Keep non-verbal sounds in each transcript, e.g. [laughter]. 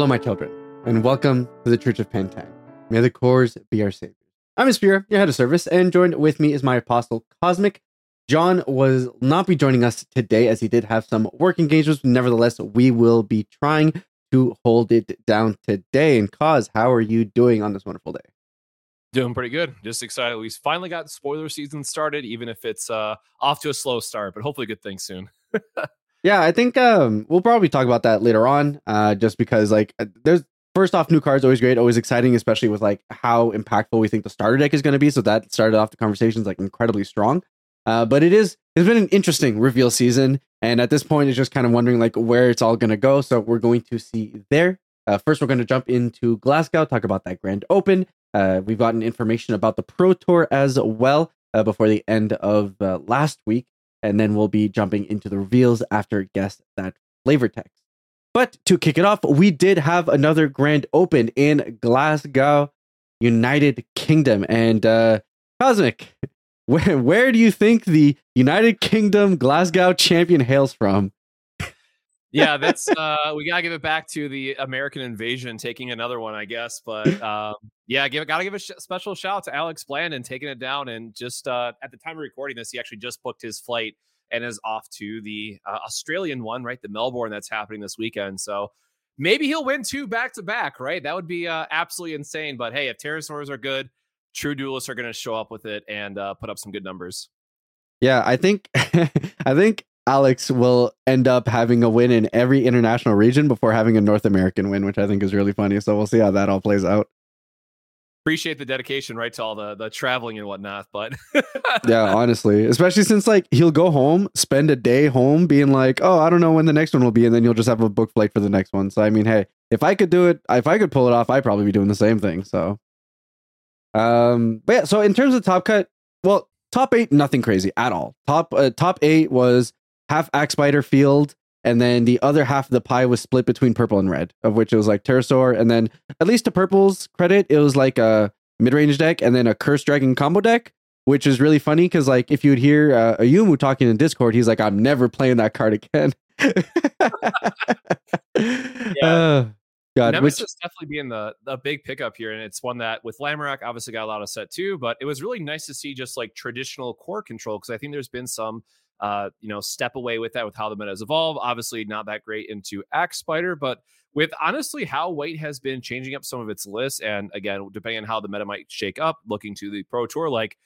Hello, my children, and welcome to the Church of Pentan. May the cores be our saviors. I'm Espira, your head of service, and joined with me is my apostle, Kozmic. John will not be joining us today as he did have some work engagements. Nevertheless, we will be trying to hold it down today. And Cos, how are you doing on this wonderful day? Doing pretty good. Just excited. We finally got spoiler season started, even if it's uh, off to a slow start, but hopefully good things soon. [laughs] Yeah, I think um, we'll probably talk about that later on. Uh, just because like uh, there's first off, new cards always great, always exciting, especially with like how impactful we think the starter deck is going to be. So that started off the conversations like incredibly strong. Uh, but it is it's been an interesting reveal season, and at this point, it's just kind of wondering like where it's all going to go. So we're going to see there. Uh, first, we're going to jump into Glasgow, talk about that Grand Open. Uh, we've gotten information about the Pro Tour as well uh, before the end of uh, last week and then we'll be jumping into the reveals after guess that flavor text. But to kick it off, we did have another grand open in Glasgow, United Kingdom, and uh, Kozmic. [laughs] Where where do you think the United Kingdom Glasgow champion hails from? Yeah, [laughs] that's uh we gotta give it back to the American invasion taking another one, I guess. But [laughs] um yeah, give gotta give a sh- special shout out to Alex Blandon taking it down and just uh at the time of recording this, he actually just booked his flight and is off to the uh, Australian one, right? The Melbourne that's happening this weekend. So maybe he'll win two back to back, right? That would be uh, absolutely insane. But hey, if pterosaurs are good, true duelists are going to show up with it and uh, put up some good numbers. Yeah, I think [laughs] I think Alex will end up having a win in every international region before having a North American win, which I think is really funny. So we'll see how that all plays out. Appreciate the dedication, right, to all the the traveling and whatnot. But [laughs] yeah, honestly, especially since like he'll go home, spend a day home, being like, "Oh, I don't know when the next one will be," and then you'll just have a book flight for the next one. So I mean, hey, if I could do it, if I could pull it off, I'd probably be doing the same thing. So, um, but yeah, so in terms of top cut, well, top eight, nothing crazy at all. Top uh, top eight was half Axe Spider Field, and then the other half of the pie was split between purple and red, of which it was like Pterosaur, and then at least to purple's credit, it was like a mid range deck and then a Curse Dragon combo deck, which is really funny because like if you'd hear uh, Ayumu talking in Discord, he's like, "I'm never playing that card again." [laughs] yeah. Uh, God, Nemesis which... definitely being the the big pickup here, and it's one that with Lamorak obviously got a lot of set too. But it was really nice to see just like traditional core control because I think there's been some uh, you know, step away with that with how the meta has evolved. Obviously, not that great into Axe Spider, but with honestly how White has been changing up some of its lists, and again, depending on how the meta might shake up, looking to the Pro Tour, like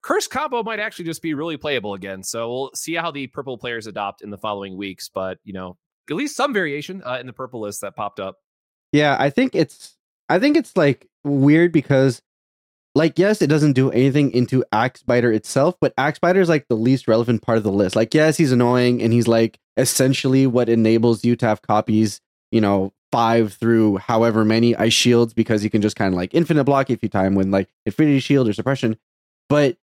Curse combo might actually just be really playable again. So we'll see how the purple players adopt in the following weeks, but you know, at least some variation uh, in the purple list that popped up. Yeah, I think it's I think it's like weird because like yes, it doesn't do anything into Axe Spider itself, but Axe Spider is like the least relevant part of the list. Like yes, he's annoying and he's like essentially what enables you to have copies, you know, five through however many ice shields because you can just kind of like infinite block if you time when like infinity shield or suppression. But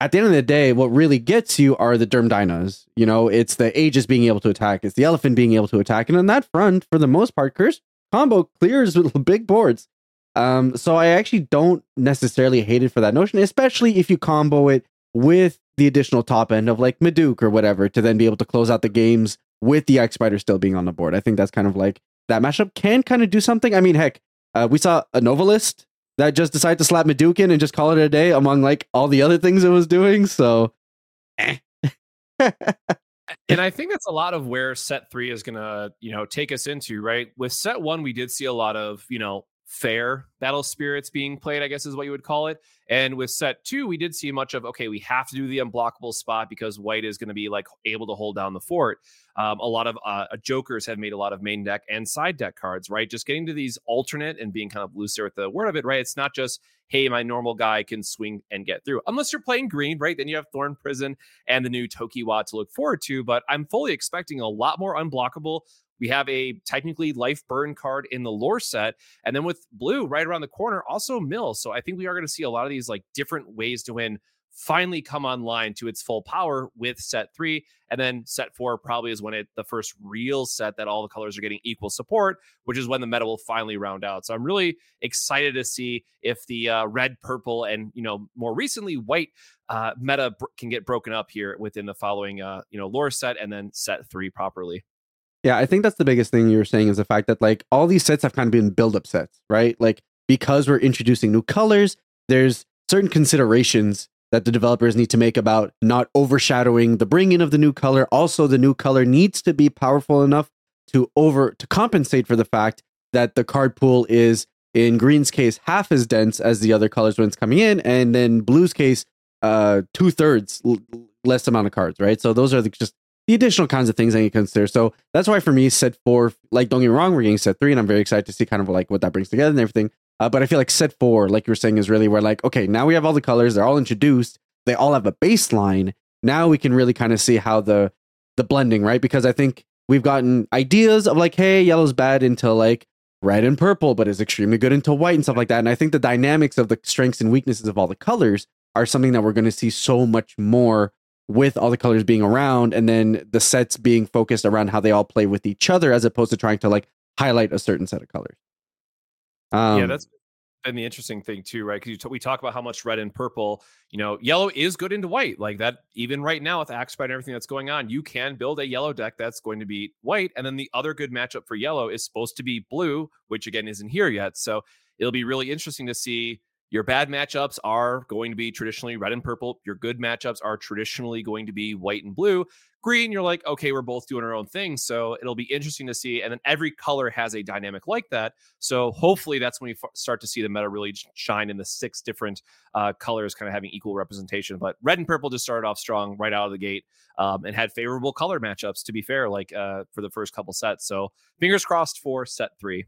at the end of the day, what really gets you are the Derm Dinos. You know, it's the Aegis being able to attack, it's the Elephant being able to attack, and on that front, for the most part, Curse combo clears with [laughs] big boards. Um, so I actually don't necessarily hate it for that notion, especially if you combo it with the additional top end of like Maduke or whatever to then be able to close out the games with the X Spider still being on the board. I think that's kind of like that mashup can kind of do something. I mean, heck, uh, we saw a Novelist that just decided to slap Maduke in and just call it a day among like all the other things it was doing. So, eh. [laughs] and I think that's a lot of where set three is going to, you know, take us into, right? With set one, we did see a lot of, you know, fair battle spirits being played, I guess is what you would call it. And with set two, we did see much of okay, we have to do the unblockable spot because white is going to be like able to hold down the fort. Um, a lot of uh, jokers have made a lot of main deck and side deck cards, right? Just getting to these alternate and being kind of looser with the word of it, right? It's not just hey, my normal guy can swing and get through. Unless you're playing green, right? Then you have Thorn Prison and the new Tokiwa to look forward to. But I'm fully expecting a lot more unblockable we have a technically life burn card in the lore set. And then with blue right around the corner, also mill. So I think we are going to see a lot of these like different ways to win finally come online to its full power with set three. And then set four probably is when it the first real set that all the colors are getting equal support, which is when the meta will finally round out. So I'm really excited to see if the uh, red, purple, and you know more recently white uh, meta br- can get broken up here within the following uh, you know lore set and then set three properly. Yeah, I think that's the biggest thing you were saying is the fact that like all these sets have kind of been build up sets, right? Like because we're introducing new colors, there's certain considerations that the developers need to make about not overshadowing the bringing of the new color. Also, the new color needs to be powerful enough to over to compensate for the fact that the card pool is in green's case half as dense as the other colors when it's coming in, and then blue's case uh two thirds l- less amount of cards, right? So those are the, just the additional kinds of things I need to consider. So that's why for me, set four, like don't get me wrong, we're getting set three, and I'm very excited to see kind of like what that brings together and everything. Uh, but I feel like set four, like you were saying, is really where like, okay, now we have all the colors, they're all introduced, they all have a baseline. Now we can really kind of see how the the blending, right? Because I think we've gotten ideas of like, hey, yellow's bad until like red and purple, but is extremely good into white and stuff like that. And I think the dynamics of the strengths and weaknesses of all the colors are something that we're going to see so much more with all the colors being around and then the sets being focused around how they all play with each other as opposed to trying to like highlight a certain set of colors. Um, yeah, that's been the interesting thing too, right? Because t- we talk about how much red and purple, you know, yellow is good into white. Like that, even right now with Axe and everything that's going on, you can build a yellow deck that's going to be white, and then the other good matchup for yellow is supposed to be blue, which again isn't here yet. So it'll be really interesting to see. Your bad matchups are going to be traditionally red and purple. Your good matchups are traditionally going to be white and blue green, you're like, okay, we're both doing our own thing. So it'll be interesting to see. And then every color has a dynamic like that. So hopefully that's when we f- start to see the meta really shine in the six different uh, colors kind of having equal representation. But red and purple just started off strong right out of the gate um, and had favorable color matchups, to be fair, like uh, for the first couple sets. So fingers crossed for set three.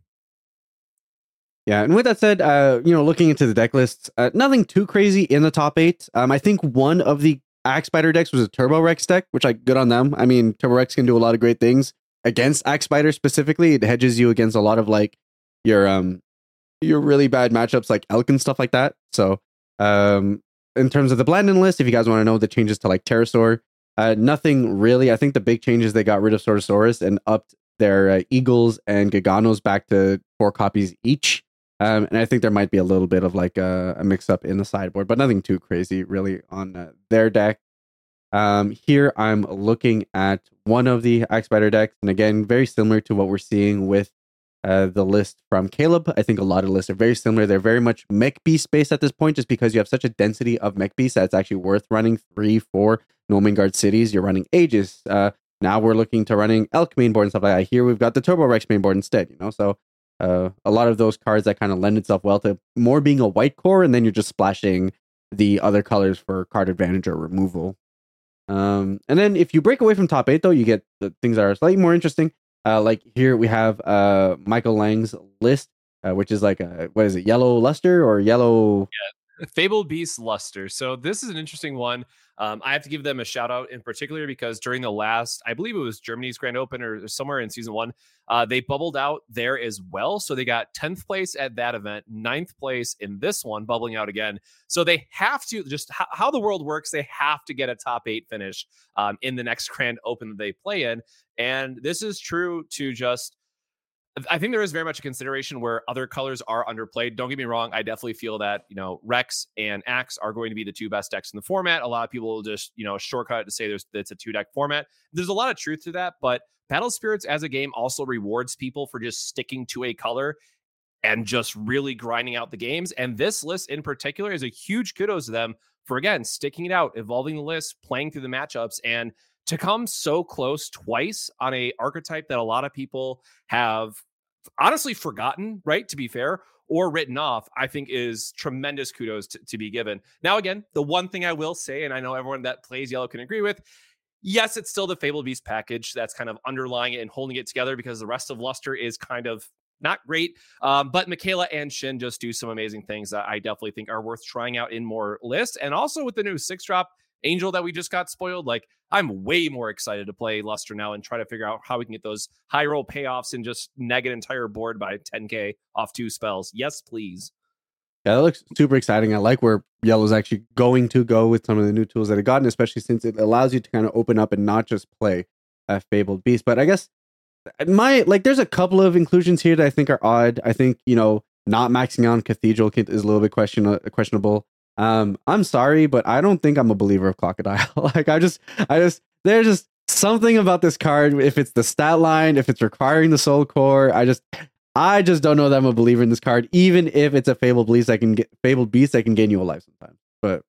Yeah, and with that said, uh, you know, looking into the deck lists, uh, nothing too crazy in the top eight. Um, I think one of the Axe Spider decks was a Turbo Rex deck, which like good on them. I mean, Turbo Rex can do a lot of great things against Axe Spider specifically. It hedges you against a lot of like your um your really bad matchups like Elk and stuff like that. So um in terms of the Blandon list, if you guys want to know the changes to like Pterosaur, uh nothing really. I think the big changes they got rid of Sortosaurus and upped their uh, Eagles and Giganos back to four copies each. Um, and I think there might be a little bit of like a, a mix up in the sideboard, but nothing too crazy really on uh, their deck. Um, here I'm looking at one of the Axe Spider decks, and again, very similar to what we're seeing with uh, the list from Caleb. I think a lot of lists are very similar. They're very much mech beast based at this point, just because you have such a density of mech beasts that it's actually worth running three, four Gnomengarde cities. You're running Aegis. Uh, now we're looking to running Elk mainboard and stuff like that. Here we've got the Turbo Rex mainboard instead, you know. So uh, a lot of those cards that kind of lend itself well to more being a white core, and then you're just splashing the other colors for card advantage or removal. Um, and then if you break away from top eight, though, you get the things that are slightly more interesting. Uh, like here we have uh, Michael Lang's list, uh, which is like a, what is it, yellow luster or yellow? Yeah, Fabled Beast Luster. So this is an interesting one. Um, I have to give them a shout out in particular because during the last, I believe it was Germany's Grand Open or somewhere in season one, uh, they bubbled out there as well. So they got 10th place at that event, ninth place in this one, bubbling out again. So they have to just h- how the world works, they have to get a top eight finish um, in the next [laughs] Grand Open that they play in. And this is true to just I think there is very much a consideration where other colors are underplayed. Don't get me wrong. I definitely feel that, you know, Rex and Axe are going to be the two best decks in the format. A lot of people will just, you know, shortcut to say there's it's a two deck format. There's a lot of truth to that, but Battle Spirits as a game also rewards people for just sticking to a color and just really grinding out the games. And this list in particular is a huge kudos to them for again sticking it out, evolving the list, playing through the matchups, and to come so close twice on a archetype that a lot of people have honestly forgotten, right? To be fair, or written off, I think is tremendous kudos to, to be given. Now, again, the one thing I will say, and I know everyone that plays yellow can agree with, yes, it's still the Fabled Beast package that's kind of underlying it and holding it together because the rest of Luster is kind of not great. Um, but Michaela and Shin just do some amazing things that I definitely think are worth trying out in more lists. And also with the new six drop, Angel that we just got spoiled. Like I'm way more excited to play Luster now and try to figure out how we can get those high roll payoffs and just neg an entire board by 10k off two spells. Yes, please. Yeah, that looks super exciting. I like where Yellow's actually going to go with some of the new tools that it gotten, especially since it allows you to kind of open up and not just play a Fabled Beast. But I guess my like, there's a couple of inclusions here that I think are odd. I think you know not maxing on Cathedral is a little bit question uh, questionable. Um, I'm sorry, but I don't think I'm a believer of Crocodile. [laughs] like I just, I just, there's just something about this card. If it's the stat line, if it's requiring the soul core, I just I just don't know that I'm a believer in this card, even if it's a fabled beast I can get fabled beast that can gain you a life sometimes. But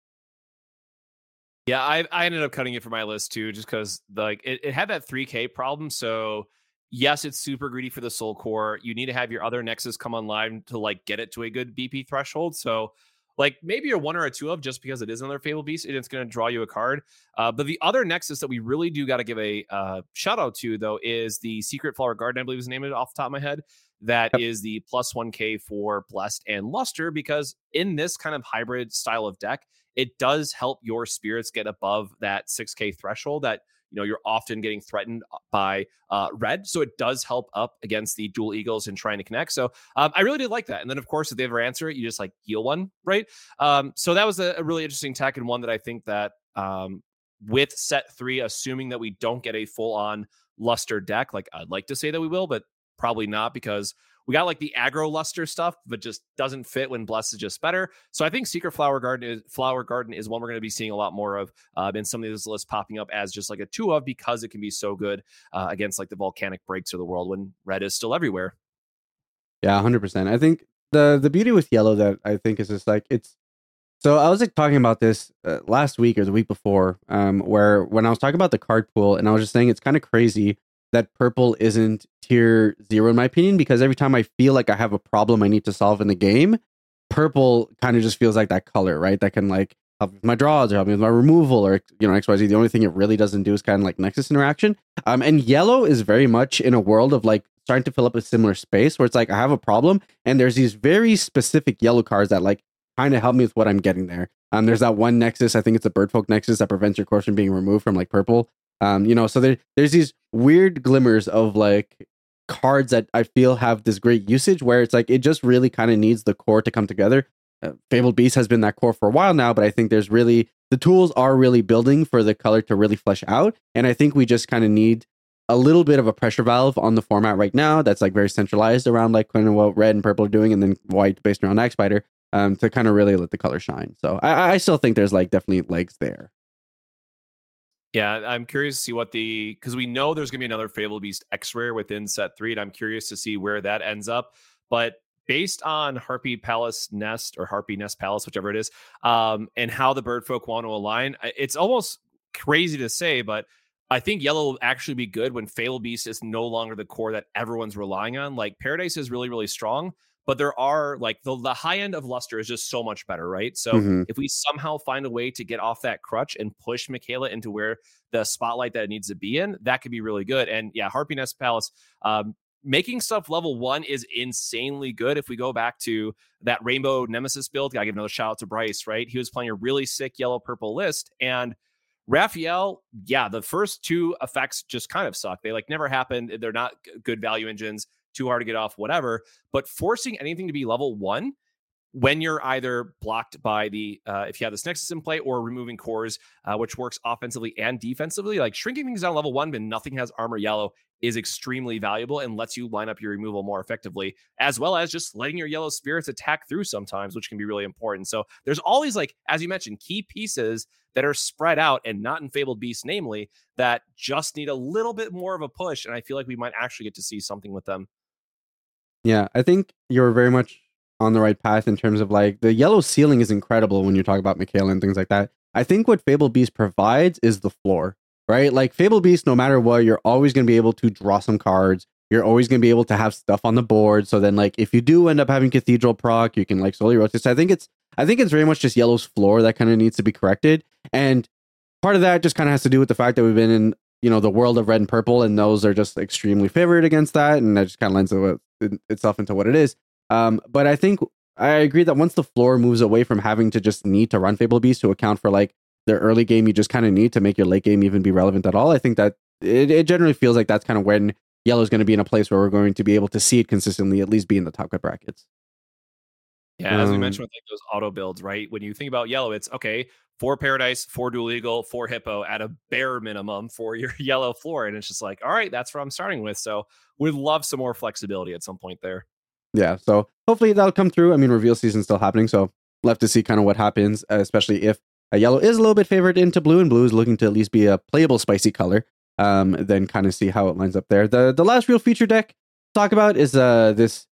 yeah, I I ended up cutting it for my list too, just because like it, it had that 3K problem. So yes, it's super greedy for the soul core. You need to have your other nexus come online to like get it to a good BP threshold. So like maybe you're one or a two of just because it is another Fable Beast and it's going to draw you a card. Uh, but the other Nexus that we really do got to give a uh, shout out to though is the Secret Flower Garden, I believe is named it off the top of my head. That yep. is the plus 1k for Blessed and Luster because in this kind of hybrid style of deck, it does help your spirits get above that 6k threshold that you know you're often getting threatened uh, by uh, red, so it does help up against the dual eagles and trying to connect. So um, I really did like that. And then of course, if they ever answer it, you just like heal one, right? Um, so that was a, a, really interesting tech and one that I think that um, with set three, assuming that we don't get a full on luster deck, like I'd like to say that we will, but probably not because we got like the aggro luster stuff, but just doesn't fit when Bless is just better. So I think Secret Flower Garden is Flower Garden is one we're going to be seeing a lot more of uh, in some of these lists popping up as just like a two of because it can be so good uh, against like the volcanic breaks of the world when red is still everywhere. Yeah, hundred percent. I think the the beauty with yellow that I think is just like it's. So I was like talking about this uh, last week or the week before, um, where when I was talking about the card pool, and I was just saying it's kind of crazy that purple isn't tier zero in my opinion because every time I feel like I have a problem I need to solve in the game, purple kind of just feels like that color, right? That can like help with my draws or help me with my removal or you know XYZ. The only thing it really doesn't do is kind of like Nexus interaction. Um, and yellow is very much in a world of like starting to fill up a similar space where it's like I have a problem and there's these very specific yellow cards that like kind of help me with what I'm getting there. Um, there's that one Nexus, I think it's a Birdfolk Nexus that prevents your course from being removed from like purple. Um, you know, so there there's these weird glimmers of like cards that I feel have this great usage where it's like it just really kind of needs the core to come together. Uh, Fabled Beast has been that core for a while now, but I think there's really the tools are really building for the color to really flesh out, and I think we just kind of need a little bit of a pressure valve on the format right now that's like very centralized around like what red and purple are doing, and then white based around Axe Spider um, to kind of really let the color shine. So I, I still think there's like definitely legs there. Yeah, I'm curious to see what the because we know there's gonna be another Fable Beast X rare within set three, and I'm curious to see where that ends up. But based on Harpy Palace Nest or Harpy Nest Palace, whichever it is, um, and how the bird folk want to align, it's almost crazy to say, but I think yellow will actually be good when Fable Beast is no longer the core that everyone's relying on. Like Paradise is really, really strong, but there are like the, the high end of luster is just so much better right so mm-hmm. if we somehow find a way to get off that crutch and push michaela into where the spotlight that it needs to be in that could be really good and yeah harpy nest palace um, making stuff level one is insanely good. If we go back to that Rainbow Nemesis build, gotta give another shout out to Bryce, right? He was playing a really sick yellow purple list. And Raphael, yeah, the first two effects just kind of suck. They like never happened. They're not good value engines too hard to get off, whatever. But forcing anything to be level one when you're either blocked by the uh, if you have this nexus in play or removing cores uh, which works offensively and defensively like shrinking things down level one but nothing has armor yellow is extremely valuable and lets you line up your removal more effectively as well as just letting your yellow spirits attack through sometimes which can be really important so there's these like as you mentioned key pieces that are spread out and not in fabled beast namely that just need a little bit more of a push and i feel like we might actually get to see something with them yeah, I think you're very much on the right path in terms of like the yellow ceiling is incredible when you talk about Michaela and things like that. I think what Fable Beast provides is the floor, right? Like Fable Beast, no matter what, you're always going to be able to draw some cards. You're always going to be able to have stuff on the board. So then, like, if you do end up having Cathedral proc, you can like slowly rotate. So I think it's, I think it's very much just Yellow's floor that kind of needs to be corrected. And part of that just kind of has to do with the fact that we've been in, you know, the world of red and purple, and those are just extremely favored against that, and that just kind of lends to itself into what it is. Um, but I think I agree that once the floor moves away from having to just need to run Fable Beast to account for like the early game, you just kind of need to make your late game even be relevant at all. I think that it, it generally feels like that's kind of when yellow is going to be in a place where we're going to be able to see it consistently, at least be in the top cut brackets. Yeah, as we mentioned um with like those auto builds, right? When you think about yellow, it's okay, four paradise, four dual eagle, four hippo at a bare minimum for your [laughs] yellow floor. And it's just like, all right, that's what I'm starting with. So we'd love some more flexibility at some point there. Yeah. So hopefully that'll come through. I mean, reveal season's still happening. So love to see kind of what happens, especially if a yellow is a little bit favored into blue and blue is looking to at least be a playable spicy color. um, then kind of see how it lines up there. The the last real feature deck to talk about is uh this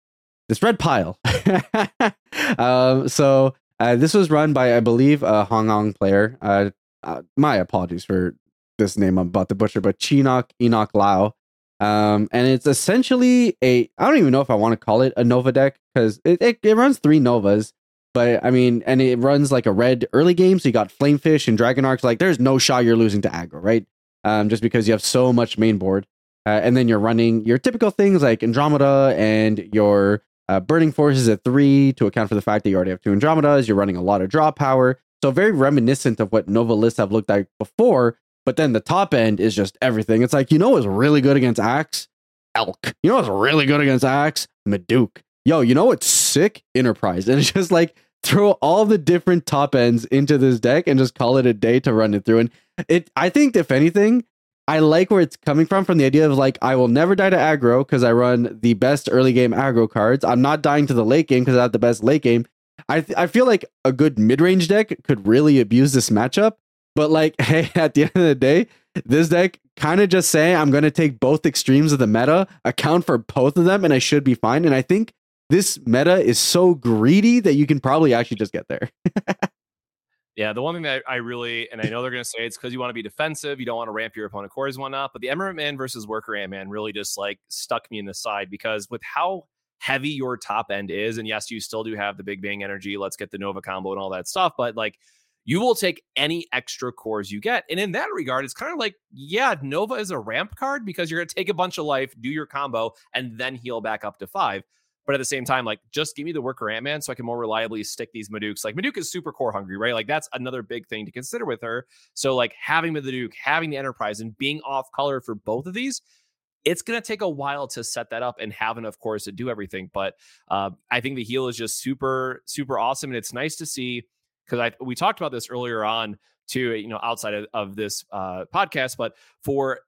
this red pile. [laughs] um, so uh, this was run by I believe a Hong Kong player. Uh, uh, my apologies for this name I'm about to butcher, but Chinok Enoch Lau. Um, and it's essentially a I don't even know if I want to call it a Nova deck because it, it, it runs three Novas, but I mean, and it runs like a red early game, so you got Flamefish and Dragon Arcs. Like, there's no shot you're losing to aggro, right? Um, just because you have so much main board, uh, and then you're running your typical things like Andromeda and your uh, Burning Forces at three to account for the fact that you already have two Andromedas. You're running a lot of draw power, so very reminiscent of what Nova lists have looked like before. But then the top end is just everything. It's like, you know what's really good against Axe? Elk. You know what's really good against Axe? Maduke. Yo, you know what's sick? Enterprise. [laughs] And it's just like throw all the different top ends into this deck and just call it a day to run it through. And it I think if anything, I like where it's coming from from the idea of like I will never die to aggro because I run the best early game aggro cards. I'm not dying to the late game because I have the best late game. I th- I feel like a good mid range deck could really abuse this matchup. But like, [laughs] hey, at the end of the day, this deck kind of just saying I'm going to take both extremes of the meta, account for both of them, and I should be fine. And I think this meta is so greedy that you can probably actually just get there. [laughs] yeah, the one thing that I really, and I know they're going to say it's because you want to be defensive, you don't want to ramp your opponent cores and whatnot, but the Emirate Man versus Worker Ant Man really just like stuck me in the side because with how heavy your top end is, and yes, you still do have the Big Bang energy, let's get the Nova combo and all that stuff, but like you will take any extra cores you get. And in that regard, it's kind of like, yeah, Nova is a ramp card because you're going to take a bunch of life, do your combo, and then heal back up to five. But at the same time, like, just give me the worker Ant Man so I can more reliably stick these Madukes. Like, Maduke is super core hungry, right? Like, that's another big thing to consider with her. So, like, having the Maduke, having the Enterprise, and being off color for both of these, it's going to take a while to set that up and have enough cores to do everything. But uh, I think the heel is just super, super awesome. And it's nice to see because I we talked about this earlier on too, you know, outside of, of this uh, podcast, but for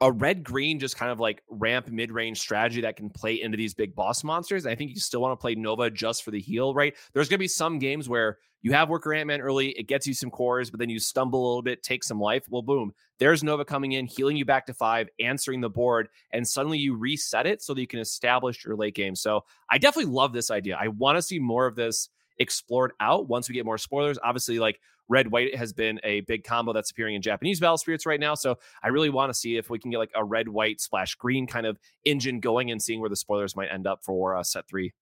a red green just kind of like ramp mid range strategy that can play into these big boss monsters. I think you still want to play Nova just for the heal, right? There's going to be some games where you have Worker Ant Man early, it gets you some cores, but then you stumble a little bit, take some life. Well, boom, there's Nova coming in, healing you back to five, answering the board, and suddenly you reset it so that you can establish your late game. So I definitely love this idea. I want to see more of this explored out once we get more spoilers. Obviously, like red white has been a big combo that's appearing in Japanese Battle Spirits right now. So I really want to see if we can get like a red white splash green kind of engine going and seeing where the spoilers might end up for uh, set three.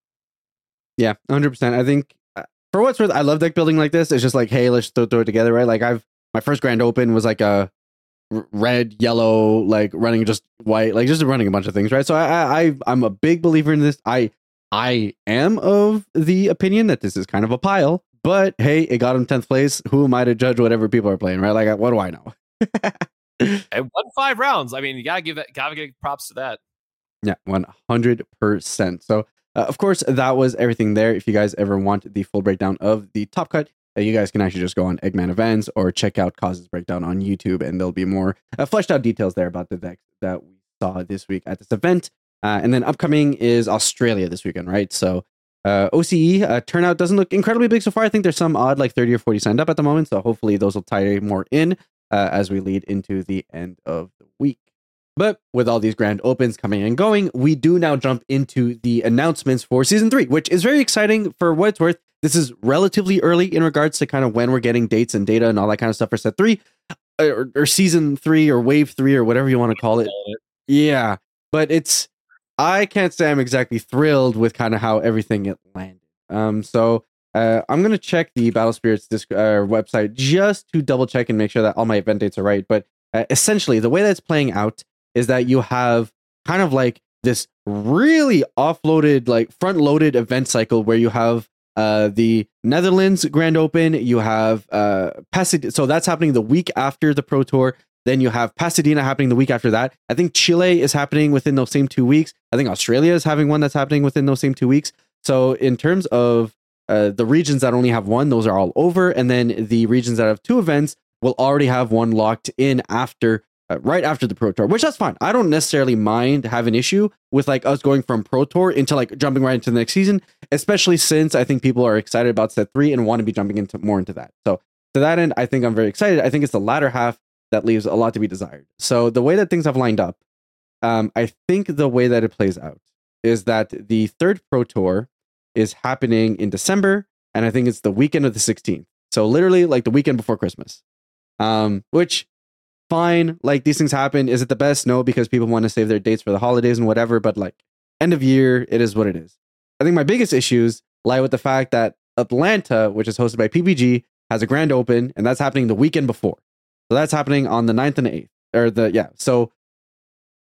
Yeah, 100%. I think uh, for what's worth, I love deck building like this. It's just like, hey, let's throw, throw it together, right? Like I've my first grand open was like a red, yellow, like running just white, like just running a bunch of things, right? So I, I I'm a big believer in this. I I am of the opinion that this is kind of a pile, but hey, it got him 10th place. Who am I to judge whatever people are playing, right? Like, what do I know? [laughs] I won five rounds. I mean, you gotta give that, gotta give props to that. Yeah, 100%. So, uh, of course, that was everything there. If you guys ever want the full breakdown of the top cut, uh, you guys can actually just go on Eggman Events or check out Causes Breakdown on YouTube, and there'll be more uh, fleshed out details there about the decks that we saw this week at this event. Uh, and then upcoming is Australia this weekend, right? So uh, OCE uh, turnout doesn't look incredibly big so far. I think there's some odd, like 30 or 40 signed up at the moment. So hopefully those will tie more in uh, as we lead into the end of the week. But with all these grand opens coming and going, we do now jump into the announcements for season three, which is very exciting for what it's worth. This is relatively early in regards to kind of when we're getting dates and data and all that kind of stuff for set three or, or season three or wave three or whatever you want to call it. Yeah. But it's I can't say I'm exactly thrilled with kind of how everything it landed. Um, so uh, I'm gonna check the Battle Spirits disc, uh, website just to double check and make sure that all my event dates are right. But uh, essentially, the way that's playing out is that you have kind of like this really offloaded, like front loaded event cycle where you have uh, the Netherlands Grand Open, you have uh, Pasadena. So that's happening the week after the Pro Tour. Then you have Pasadena happening the week after that. I think Chile is happening within those same two weeks. I think Australia is having one that's happening within those same two weeks. So in terms of uh, the regions that only have one, those are all over, and then the regions that have two events will already have one locked in after uh, right after the pro tour, which that's fine. I don't necessarily mind have an issue with like us going from pro tour into like jumping right into the next season, especially since I think people are excited about set three and want to be jumping into more into that. So to that end, I think I'm very excited. I think it's the latter half that leaves a lot to be desired. So the way that things have lined up, um, I think the way that it plays out is that the third Pro Tour is happening in December, and I think it's the weekend of the 16th. So literally like the weekend before Christmas. Um, which fine, like these things happen. Is it the best? No, because people want to save their dates for the holidays and whatever, but like end of year, it is what it is. I think my biggest issues lie with the fact that Atlanta, which is hosted by PPG, has a grand open, and that's happening the weekend before. So that's happening on the 9th and 8th. Or the yeah. So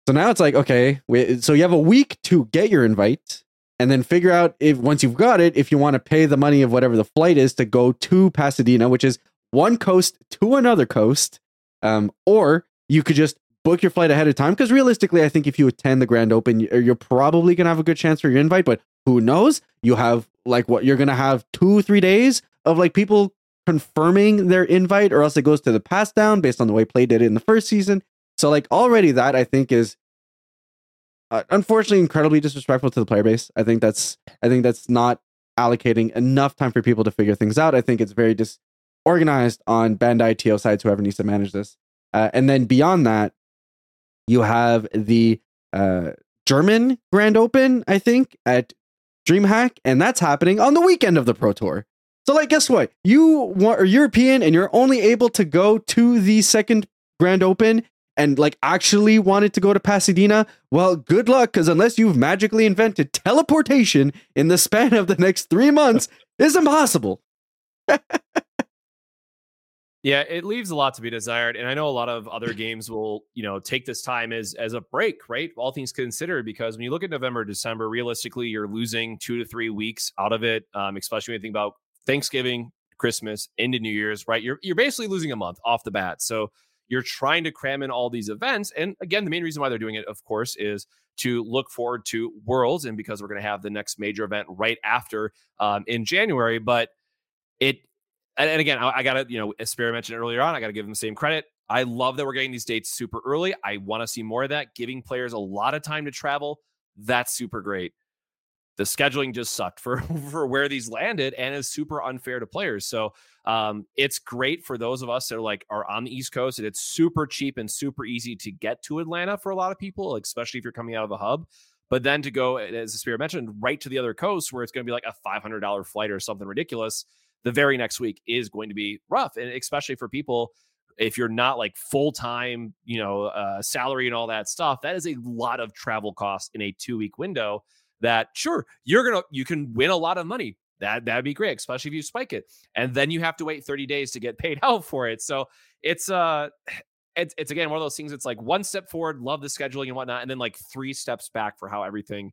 so now it's like, okay, we, so you have a week to get your invite and then figure out if once you've got it, if you want to pay the money of whatever the flight is to go to Pasadena, which is one coast to another coast, um, or you could just book your flight ahead of time. Because realistically, I think if you attend the Grand Open, you're probably gonna have a good chance for your invite. But who knows? You have like what you're gonna have two, three days of like people confirming their invite, or else it goes to the pass down based on the way play did it in the first season. So like already that I think is uh, unfortunately incredibly disrespectful to the player base. I think that's I think that's not allocating enough time for people to figure things out. I think it's very disorganized on Bandai TO sides, whoever needs to manage this. Uh, and then beyond that, you have the uh, German Grand Open, I think, at DreamHack, and that's happening on the weekend of the Pro Tour. So, like, guess what? You are European and you're only able to go to the second Grand Open and like actually wanted to go to Pasadena, well, good luck because unless you've magically invented teleportation in the span of the next three months, [laughs] is impossible. yeah, it leaves a lot to be desired, and I know a lot of other games will, you know, take this time as as a break, right? All things considered, because when you look at November, December, realistically, you're losing two to three weeks out of it, um, especially when you think about Thanksgiving, Christmas, into New Year's, right? You're you're basically losing a month off the bat, so you're trying to cram in all these events. And again, the main reason why they're doing it, of course, is to look forward to Worlds and because we're going to have the next major event right after um, in January. But it, and, again, I, I got to, you know, as Spira mentioned earlier on, I got to give them the same credit. I love that we're getting these dates super early. I want to see more of that, giving players a lot of time to travel. That's super great the scheduling just sucked for [laughs] for where these landed and is super unfair to players. So um, it's great for those of us that are like are on the East Coast and it's super cheap and super easy to get to Atlanta for a lot of people, especially if you're coming out of the hub. But then to go, as the spirit mentioned, right to the other coast where it's going to be like a $500 flight or something ridiculous, the very next week is going to be rough. And especially for people, if you're not like full time, you know, uh, salary and all that stuff, that is a lot of travel costs in a two week window that sure you're gonna you can win a lot of money that that'd be great especially if you spike it and then you have to wait 30 days to get [laughs] paid out for it so it's uh [sighs] it's, it's again one of those things it's like one step forward love the scheduling and whatnot and then like three steps back for how everything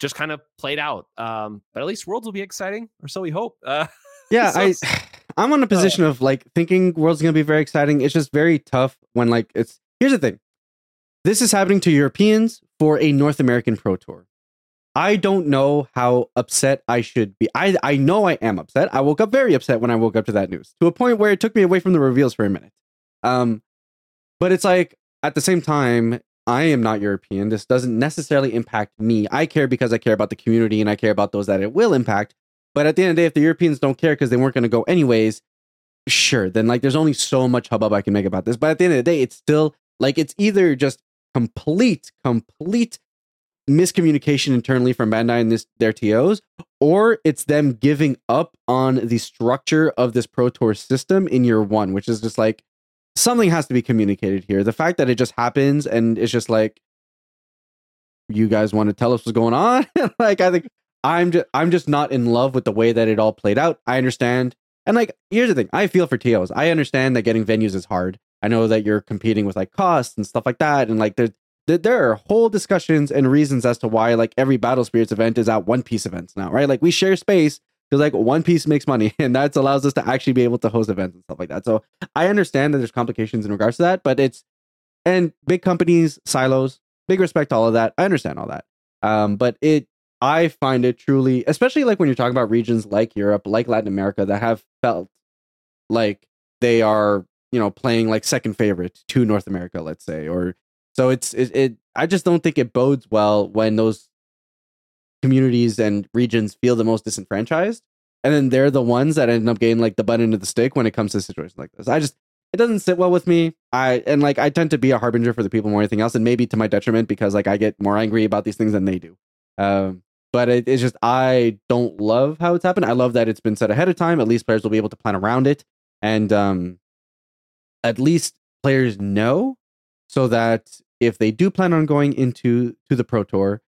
just kind of played out um but at least worlds will be exciting or so we hope uh [laughs] yeah so, i [sighs] i'm on a position uh, of like thinking world's gonna be very exciting it's just very tough when like it's here's the thing this is happening to europeans for a north american pro tour I don't know how upset I should be. I I know I am upset. I woke up very upset when I woke up to that news, to a point where it took me away from the reveals for a minute. Um, but it's like at the same time, I am not European. This doesn't necessarily impact me. I care because I care about the community and I care about those that it will impact. But at the end of the day, if the Europeans don't care because they weren't going to go anyways, sure, then like there's only so much hubbub I can make about this. But at the end of the day, it's still like it's either just complete, complete miscommunication internally from Bandai and this their TOs, or it's them giving up on the structure of this Pro Tour system in year one, which is just like something has to be communicated here. The fact that it just happens and it's just like you guys want to tell us what's going on. [laughs] like I think I'm just I'm just not in love with the way that it all played out. I understand. And like here's the thing, I feel for TOs. I understand that getting venues is hard. I know that you're competing with like costs and stuff like that. And like there's there are whole discussions and reasons as to why like every battle spirits event is at one piece events now right? Like we share space because like one piece makes money [laughs] and that allows us to actually be able to host events and stuff like that. So i understand that there's complications in regards to that but it's and big companies silos big respect to all of that. I understand all that. Um but it i find it truly especially like when you're talking about regions like europe like latin america that have felt like they are you know playing like second favorite to north america let's say or so it's it, it I just don't think it bodes well when those communities and regions feel the most disenfranchised and then they're the ones that end up getting like the butt end of the stick when it comes to situations like this. I just it doesn't sit well with me. I and like I tend to be a harbinger for the people more than anything else, and maybe to my detriment because like I get more angry about these things than they do. Um, but it, it's just I don't love how it's happened. I love that it's been set ahead of time. At least players will be able to plan around it, and um, at least players know so that if they do plan on going into to the pro tour,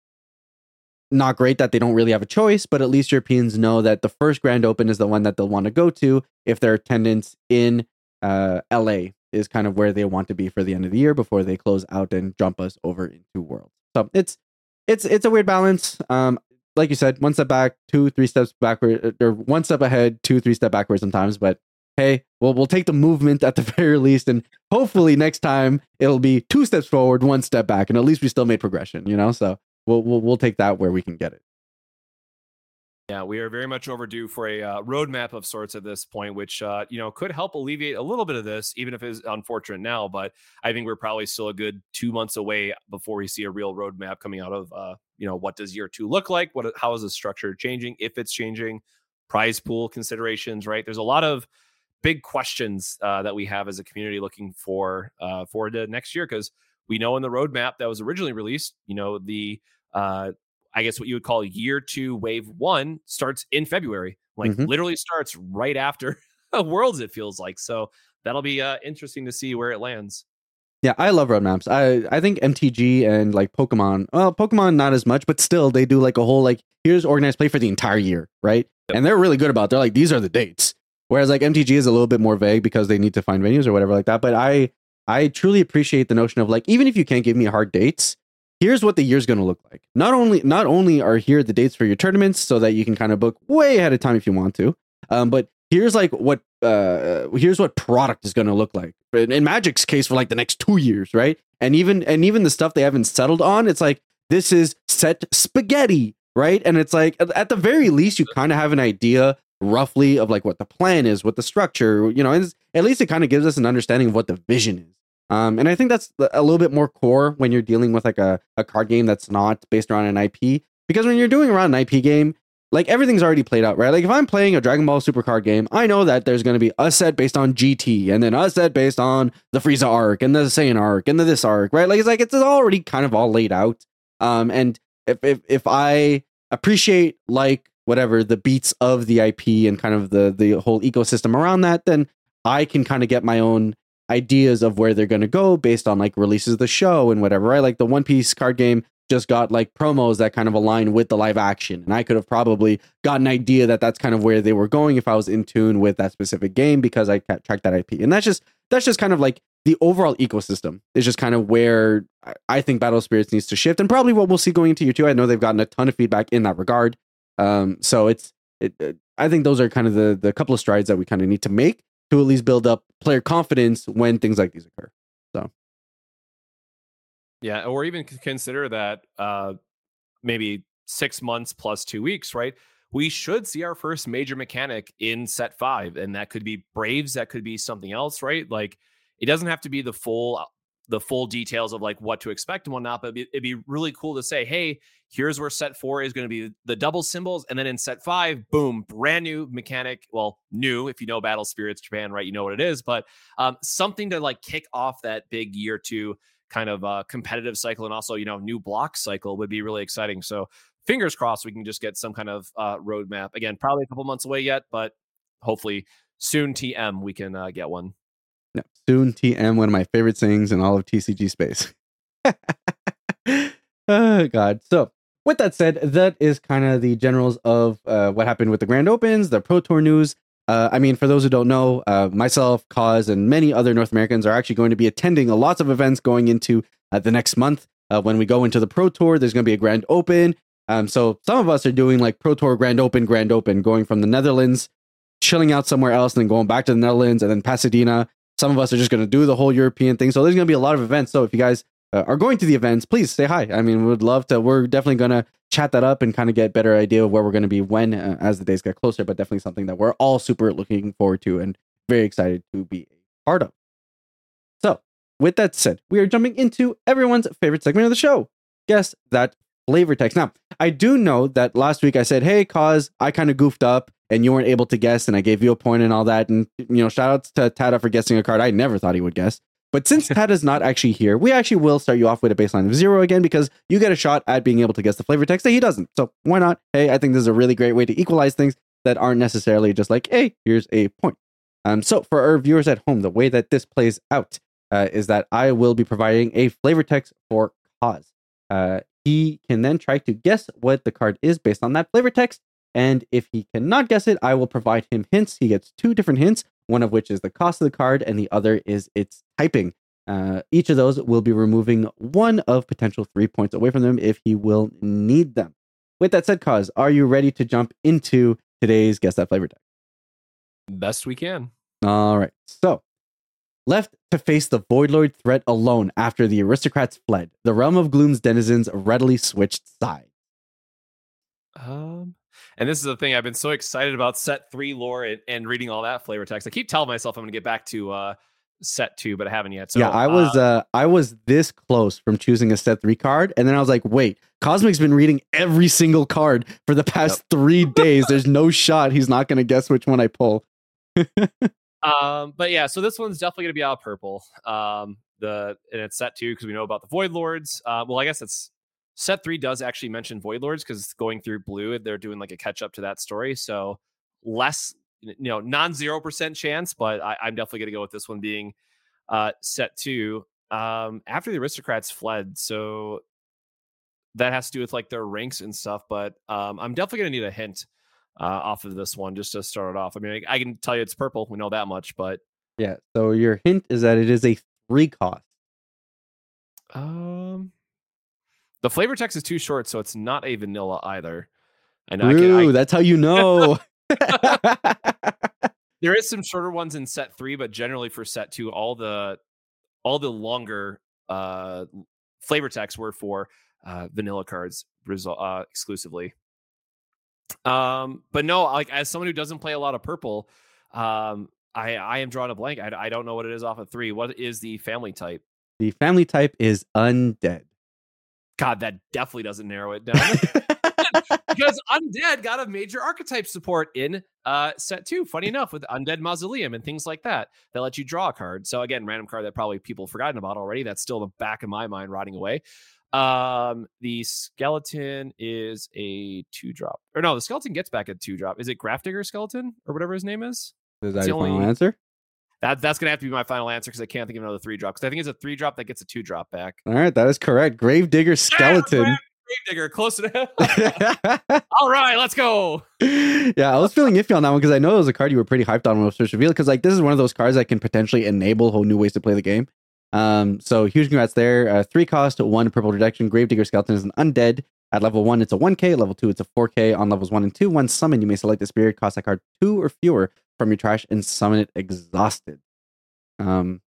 not great that they don't really have a choice, but at least Europeans know that the first Grand Open is the one that they'll want to go to if their attendance in uh, LA is kind of where they want to be for the end of the year before they close out and jump us over into Worlds. So it's it's it's a weird balance. Um, like you said, one step back, two, three steps backward, or one step ahead, two, three step backwards sometimes. But hey, we'll we'll take the movement at the [laughs] very least, and hopefully next time it'll be two steps forward, one step back, and at least we still made progression. You know, so we'll we'll, we'll take that where we can get it. Yeah, we are very much overdue for a uh, roadmap of sorts at this point, which uh, you know could help alleviate a little bit of this, even if it's unfortunate now. But I think we're probably still a good two months away before we see a real roadmap coming out of uh, you know what does year two look like? What how is the structure changing? If it's changing, prize pool considerations, right? There's a lot of big questions uh, that we have as a community looking for uh, for the next year because we know in the roadmap that was originally released, you know the uh, I guess what you would call year two, wave one starts in February. Like mm-hmm. literally starts right after [laughs] Worlds. It feels like so. That'll be uh, interesting to see where it lands. Yeah, I love roadmaps. I I think MTG and like Pokemon. Well, Pokemon not as much, but still they do like a whole like here's organized play for the entire year, right? Yep. And they're really good about. It. They're like these are the dates. Whereas like MTG is a little bit more vague because they need to find venues or whatever like that. But I I truly appreciate the notion of like even if you can't give me hard dates, here's what the year's going to look like. Not only not only are here the dates for your tournaments so that you can kind of book way ahead of time if you want to, um, but here's like what uh, here's what product is going to look like in Magic's case for like the next two years, right? And even and even the stuff they haven't settled on, it's like this is set spaghetti, right? And it's like at the very least you kind of have an idea roughly of like what the plan is, what the structure, you know, at least it kind of gives us an understanding of what the vision is. Um, and I think that's a little bit more core when you're dealing with like a, a card game that's not based around an IP. Because when you're doing around an IP game, like everything's already played out, right? Like if I'm playing a Dragon Ball Super card game, I know that there's going to be a set based on GT, and then a set based on the Frieza arc, and the Saiyan arc, and the this arc, right? Like it's like it's already kind of all laid out. Um, and if if if I appreciate like whatever the beats of the IP and kind of the the whole ecosystem around that, then I can kind of get my own ideas of where they're going to go based on like releases of the show and whatever, right? Like the One Piece card game just got like promos that kind of align with the live action. And I could have probably got an idea that that's kind of where they were going if I was in tune with that specific game because I tracked that IP. And that's just that's just kind of like the overall ecosystem is just kind of where I think Battle Spirits needs to shift and probably what we'll see going into year two. I know they've gotten a ton of feedback in that regard. Um, so it's it, I think those are kind of the the couple of strides that we kind of need to make to at least build up player confidence when things like these occur. So, yeah, or even consider that uh, maybe six months plus two weeks, right? We should see our first major mechanic in set five, and that could be Braves, that could be something else, right? Like it doesn't have to be the full the full details of like what to expect and whatnot. But it'd be, really cool to say, hey, here's where set four is going to be the double symbols, and then in set five, boom, brand new mechanic. Well, new if you know Battle Spirits Japan, right? You know what it is, but um, something to like kick off that big year two kind of uh, competitive cycle, and also you know new block cycle would be really exciting. So fingers crossed we can just get some kind of uh, roadmap. Again, probably a couple months away yet, but hopefully soon. TM we can uh, get one. No, soon TM, one of my favorite things in all of TCG space. [laughs] oh God. So with that said, that is kind of the generals of uh, what happened with the Grand Opens, the Pro Tour news. Uh, I mean, for those who don't know, uh, myself, Koz, and many other North Americans are actually going to be attending a lots of events going into uh, the next month. Uh, when we go into the Pro Tour, there's going to be a Grand Open. Um, so some of us are doing like Pro Tour Grand Open, Grand Open, going from the Netherlands, chilling out somewhere else, and then going back to the Netherlands, and then Pasadena, some of us are just going to do the whole European thing. So there's going to be a lot of events. So if you guys uh, are going to the events, please say hi. I mean, we would love to. We're definitely going to chat that up and kind of get better idea of where we're going to be when uh, as the days get closer. But definitely something that we're all super looking forward to and very excited to be a part of. So with that said, we are jumping into everyone's favorite segment of the show. Guess that flavor text. Now, I do know that last week I said, "Hey, cause I kind of goofed up and you weren't able to guess, and I gave you a point and all that. And you know, shout outs to Tada for guessing a card I never thought he would guess. But since [laughs] Tada's not actually here, we actually will start you off with a baseline of zero again because you get a shot at being able to guess the flavor text that he doesn't. So why not? Hey, I think this is a really great way to equalize things that aren't necessarily just like, hey, here's a point. Um, so for our viewers at home, the way that this plays out uh, is that I will be providing a flavor text for Koz. Uh, he can then try to guess what the card is based on that flavor text. And if he cannot guess it, I will provide him hints. He gets two different hints, one of which is the cost of the card, and the other is its typing. Uh, each of those will be removing one of potential three points away from them if he will need them. With that said, Koz, are you ready to jump into today's Guess That Flavor deck? Best we can. All right. So, left to face the Void Lord threat alone after the aristocrats fled, the realm of Gloom's denizens readily switched sides. Um, and this is the thing I've been so excited about set three lore and, and reading all that flavor text. I keep telling myself I'm going to get back to uh, set two, but I haven't yet. So yeah, I was uh, uh, I was this close from choosing a set three card, and then I was like, wait, Kozmic's been reading every single card for the past yep. three days. There's no shot he's not going to guess which one I pull. [laughs] um, but yeah, so this one's definitely going to be out purple. Um, the and it's set two because we know about the Void Lords. Uh, well, I guess it's set three does actually mention Void Lords because going through blue, they're doing like a catch up to that story. So less, you know, non zero percent chance, but I, am definitely going to go with this one being uh, set two um, after the aristocrats fled. So that has to do with like their ranks and stuff. But um, I'm definitely going to need a hint uh, off of this one just to start it off. I mean, I, I, can tell you it's purple. We know that much, but yeah. So your hint is that it is a three cost. Um, the flavor text is too short, so it's not a vanilla either. I know. Ooh, I can, I, that's how you know. [laughs] [laughs] there is some shorter ones in set three, but generally for set two, all the all the longer uh flavor text were for uh vanilla cards uh, exclusively. Um, but no, like as someone who doesn't play a lot of purple, um, I I am drawing a blank. I, I don't know what it is off of three. What is the family type? The family type is undead. God, that definitely doesn't narrow it down. [laughs] because undead got a major archetype support in uh, set two. Funny enough, with undead mausoleum and things like that, that let you draw a card. So again, random card that probably people have forgotten about already. That's still in the back of my mind, rotting away. Um, the skeleton is a two drop, or no, the skeleton gets back a two drop. Is it Graft Digger skeleton or whatever his name is? Is that your final answer? That that's gonna have to be my final answer because I can't think of another three drop. Because I think it's a three drop that gets a two drop back. All right, that is correct. Gravedigger skeleton. Yeah, Gravedigger, close to [laughs] All right, let's go. Yeah, I was feeling iffy on that one because I know it was a card you were pretty hyped on when it was first revealed. Because like this is one of those cards that can potentially enable whole new ways to play the game. Um, so huge congrats there. Uh, three cost, one purple protection. Gravedigger Skeleton is an undead. At level one, it's a 1k. Level two, it's a 4k. On levels one and two, one summon, you may select a spirit, cost that card two or fewer from your trash, and summon it exhausted. Um,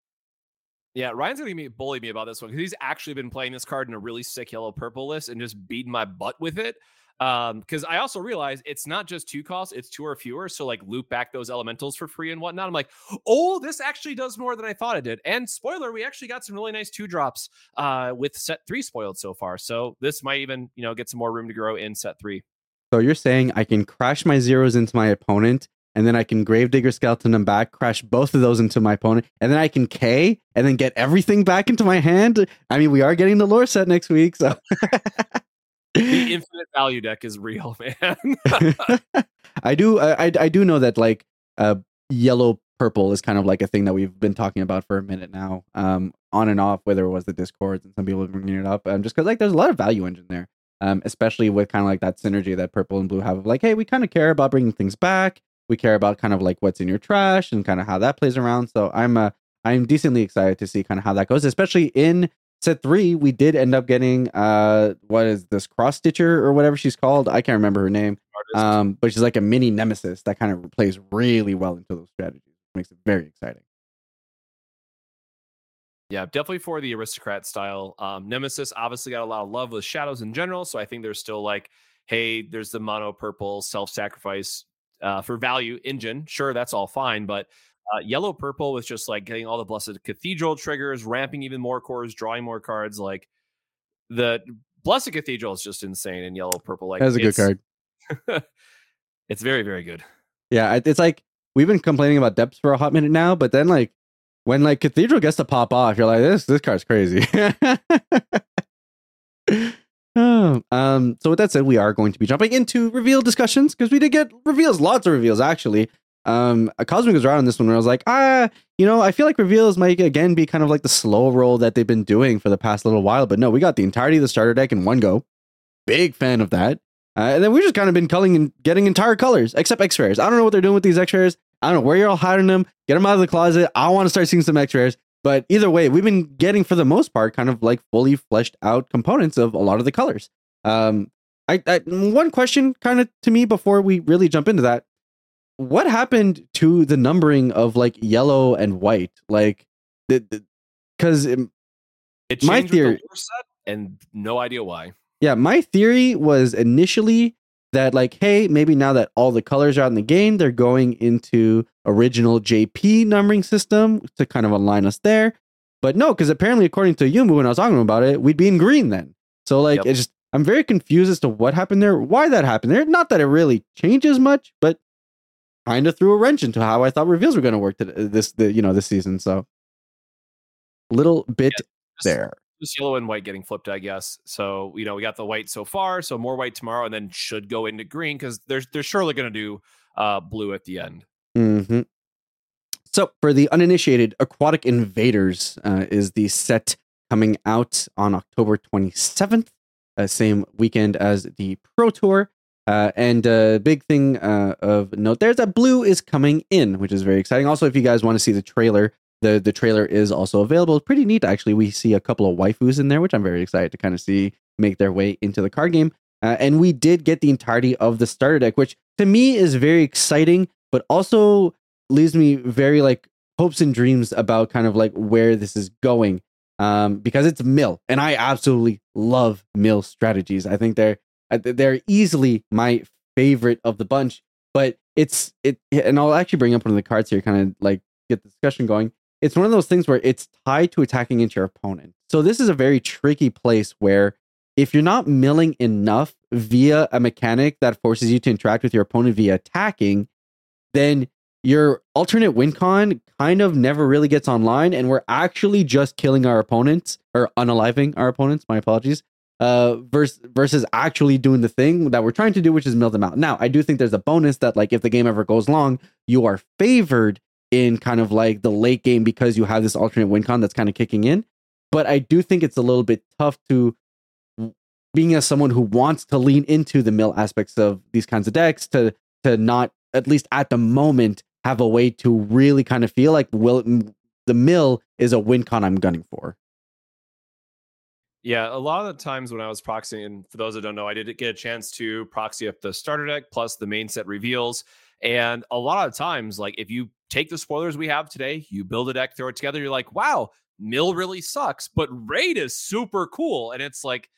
yeah, Ryan's gonna bully me about this one because he's actually been playing this card in a really sick yellow purple list and just beating my butt with it. Um, because I also realize it's not just two costs, it's two or fewer. So like loop back those elementals for free and whatnot. I'm like, oh, this actually does more than I thought it did. And spoiler, we actually got some really nice two drops uh with set three spoiled so far. So this might even, you know, get some more room to grow in set three. So you're saying I can crash my zeros into my opponent and then I can Gravedigger Skeleton them back, crash both of those into my opponent, and then I can K and then get everything back into my hand. I mean, we are getting the lore set next week, so the infinite value deck is real, [laughs] man. [laughs] I do, I, I do know that like uh, yellow purple is kind of like a thing that we've been talking about for a minute now, um, on and off. Whether it was the discords and some people bringing it up, um, just because like there's a lot of value engine there, um, especially with kind of like that synergy that purple and blue have of like, hey, we kind of care about bringing things back. We care about kind of like what's in your trash and kind of how that plays around. So I'm uh, I'm decently excited to see kind of how that goes, especially in set three, we did end up getting uh what is this cross stitcher or whatever she's called? I can't remember her name. Um, but she's like a mini nemesis that kind of plays really well into those strategies. Makes it very exciting. Yeah, definitely for the aristocrat style. Um, Nemesis obviously got a lot of love with shadows in general. So I think there's still like, hey, there's the mono purple self sacrifice uh, for value engine. Sure, that's all fine. But uh, yellow purple with just like getting all the blessed cathedral triggers, ramping even more cores, drawing more cards. Like the blessed cathedral is just insane in yellow purple. Like that's a good card. [laughs] it's very very good. yeah, it's like we've been complaining about depths for a hot minute now, but then like when like Cathedral gets to pop off, you're like, this this card's crazy. [laughs] oh, um, so with that said, we are going to be jumping into reveal discussions because we did get reveals, lots of reveals actually. Um, Kozmic was right on this one where I was like, ah, you know, I feel like reveals might again be kind of like the slow roll that they've been doing for the past little while, but no, we got the entirety of the starter deck in one go. Big fan of that. Uh, and then we've just kind of been culling and getting entire colors, except X rares. I don't know what they're doing with these X rares. I don't know where you're all hiding them. Get them out of the closet. I want to start seeing some X rares. But either way, we've been getting for the most part kind of like fully fleshed out components of a lot of the colors. Um, I, I one question kind of to me before we really jump into that: what happened to the numbering of like yellow and white? Like, because it my theory and no idea why. Yeah, my theory was initially that like, hey, maybe now that all the colors are out in the game, they're going into original JP numbering system to kind of align us there. But no, because apparently, according to Yumu, when I was talking about it, we'd be in green then. So like, yep. it's just I'm very confused as to what happened there, why that happened there. Not that it really changes much, but kind of threw a wrench into how I thought reveals were going to work this, the, you know, this season. So little bit yeah, just, there just yellow and white getting flipped, I guess. So you know we got the white so far, so more white tomorrow, and then should go into green because they're they're surely going to do uh, blue at the end. Mm-hmm. So for the uninitiated, Aquatic Invaders uh, is the set coming out on October 27th, uh, same weekend as the Pro Tour. Uh, and a uh, big thing uh, of note there is that blue is coming in, which is very exciting. Also, if you guys want to see the trailer the the trailer is also available. It's pretty neat, actually. We see a couple of waifus in there, which I'm very excited to kind of see make their way into the card game. Uh, and we did get the entirety of the starter deck, which to me is very exciting, but also leaves me very like hopes and dreams about kind of like where this is going. Um, because it's mill, and I absolutely love mill strategies. I think they're uh, they're easily my favorite of the bunch. But it's it, and I'll actually bring up one of the cards here, kind of like get the discussion going it's one of those things where it's tied to attacking into your opponent. So this is a very tricky place where if you're not milling enough via a mechanic that forces you to interact with your opponent via attacking, then your alternate win con kind of never really gets online, and we're actually just killing our opponents or unaliving our opponents. My apologies. Uh, versus versus actually doing the thing that we're trying to do, which is mill them out. Now, I do think there's a bonus that like if the game ever goes long, you are favored in kind of like the late game because you have this alternate win con that's kind of kicking in. But I do think it's a little bit tough to being as someone who wants to lean into the mill aspects of these kinds of decks to to not at least at the moment have a way to really kind of feel like will the mill is a win con I'm gunning for. Yeah, a lot of the times when I was proxying, and for those that don't know, I did get a chance to proxy up the starter deck plus the main set reveals. And a lot of times, like if you take the spoilers we have today, you build a deck, throw it together, you're like, wow, Mill really sucks, but Raid is super cool. And it's like,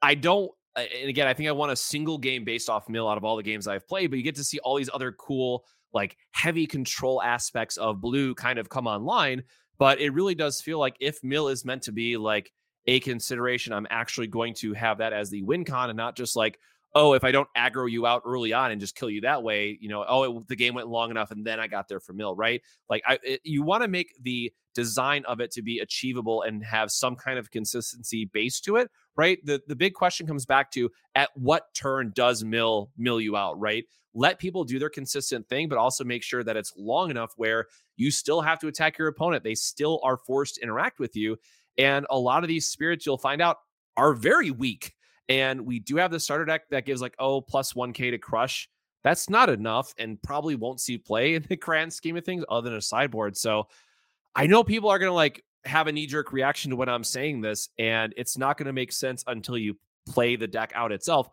I don't, and again, I think I want a single game based off Mill out of all the games I've played, but you get to see all these other cool, like heavy control aspects of Blue kind of come online. But it really does feel like if Mill is meant to be like a consideration, I'm actually going to have that as the win con and not just like, oh, if I don't aggro you out early on and just kill you that way, you know, oh, it, the game went long enough and then I got there for mill, right? Like, I it, you want to make the design of it to be achievable and have some kind of consistency base to it, right? The the big question comes back to at what turn does mill mill you out, right? Let people do their consistent thing, but also make sure that it's long enough where you still have to attack your opponent. They still are forced to interact with you. And a lot of these spirits you'll find out are very weak and we do have the starter deck that gives like, oh, plus 1K to crush. That's not enough and probably won't see play in the [laughs] grand scheme of things other than a sideboard. So I know people are going to like have a knee jerk reaction to when I'm saying this, and it's not going to make sense until you play the deck out itself.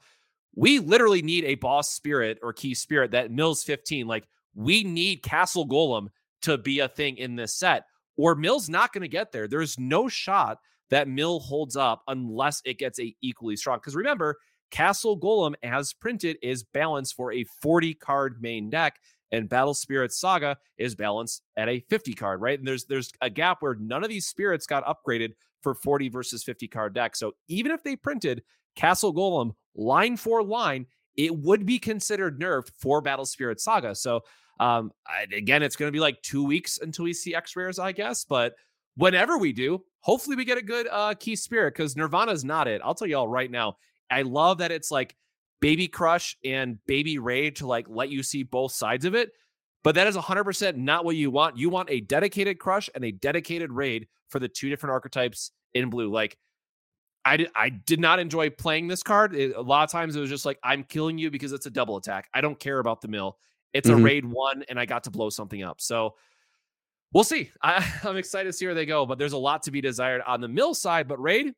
We literally need a boss spirit or key spirit that mills 15. Like we need Castle Golem to be a thing in this set, or Mill's not going to get there. There's no shot that mill holds up unless it gets a equally strong. Because remember, Castle Golem, as printed, is balanced for a 40 card main deck, and Battle Spirit Saga is balanced at a 50 card, right? And there's there's a gap where none of these spirits got upgraded for 40 versus 50 card deck. So even if they printed Castle Golem line for line it would be considered nerfed for Battle Spirit Saga. So um, I, again, it's going to be like two weeks until we see X rares, I guess. But whenever we do, hopefully we get a good uh, key spirit because Nirvana's not it. I'll tell you all right now. I love that it's like baby crush and baby raid to like let you see both sides of it. But that is 100% not what you want. You want a dedicated crush and a dedicated raid for the two different archetypes in blue. Like, I did, I did not enjoy playing this card. It, a lot of times it was just like, I'm killing you because it's a double attack. I don't care about the mill. It's mm-hmm. a raid one, and I got to blow something up. So we'll see. [laughs] I, I'm excited to see where they go, but there's a lot to be desired on the mill side. But raid,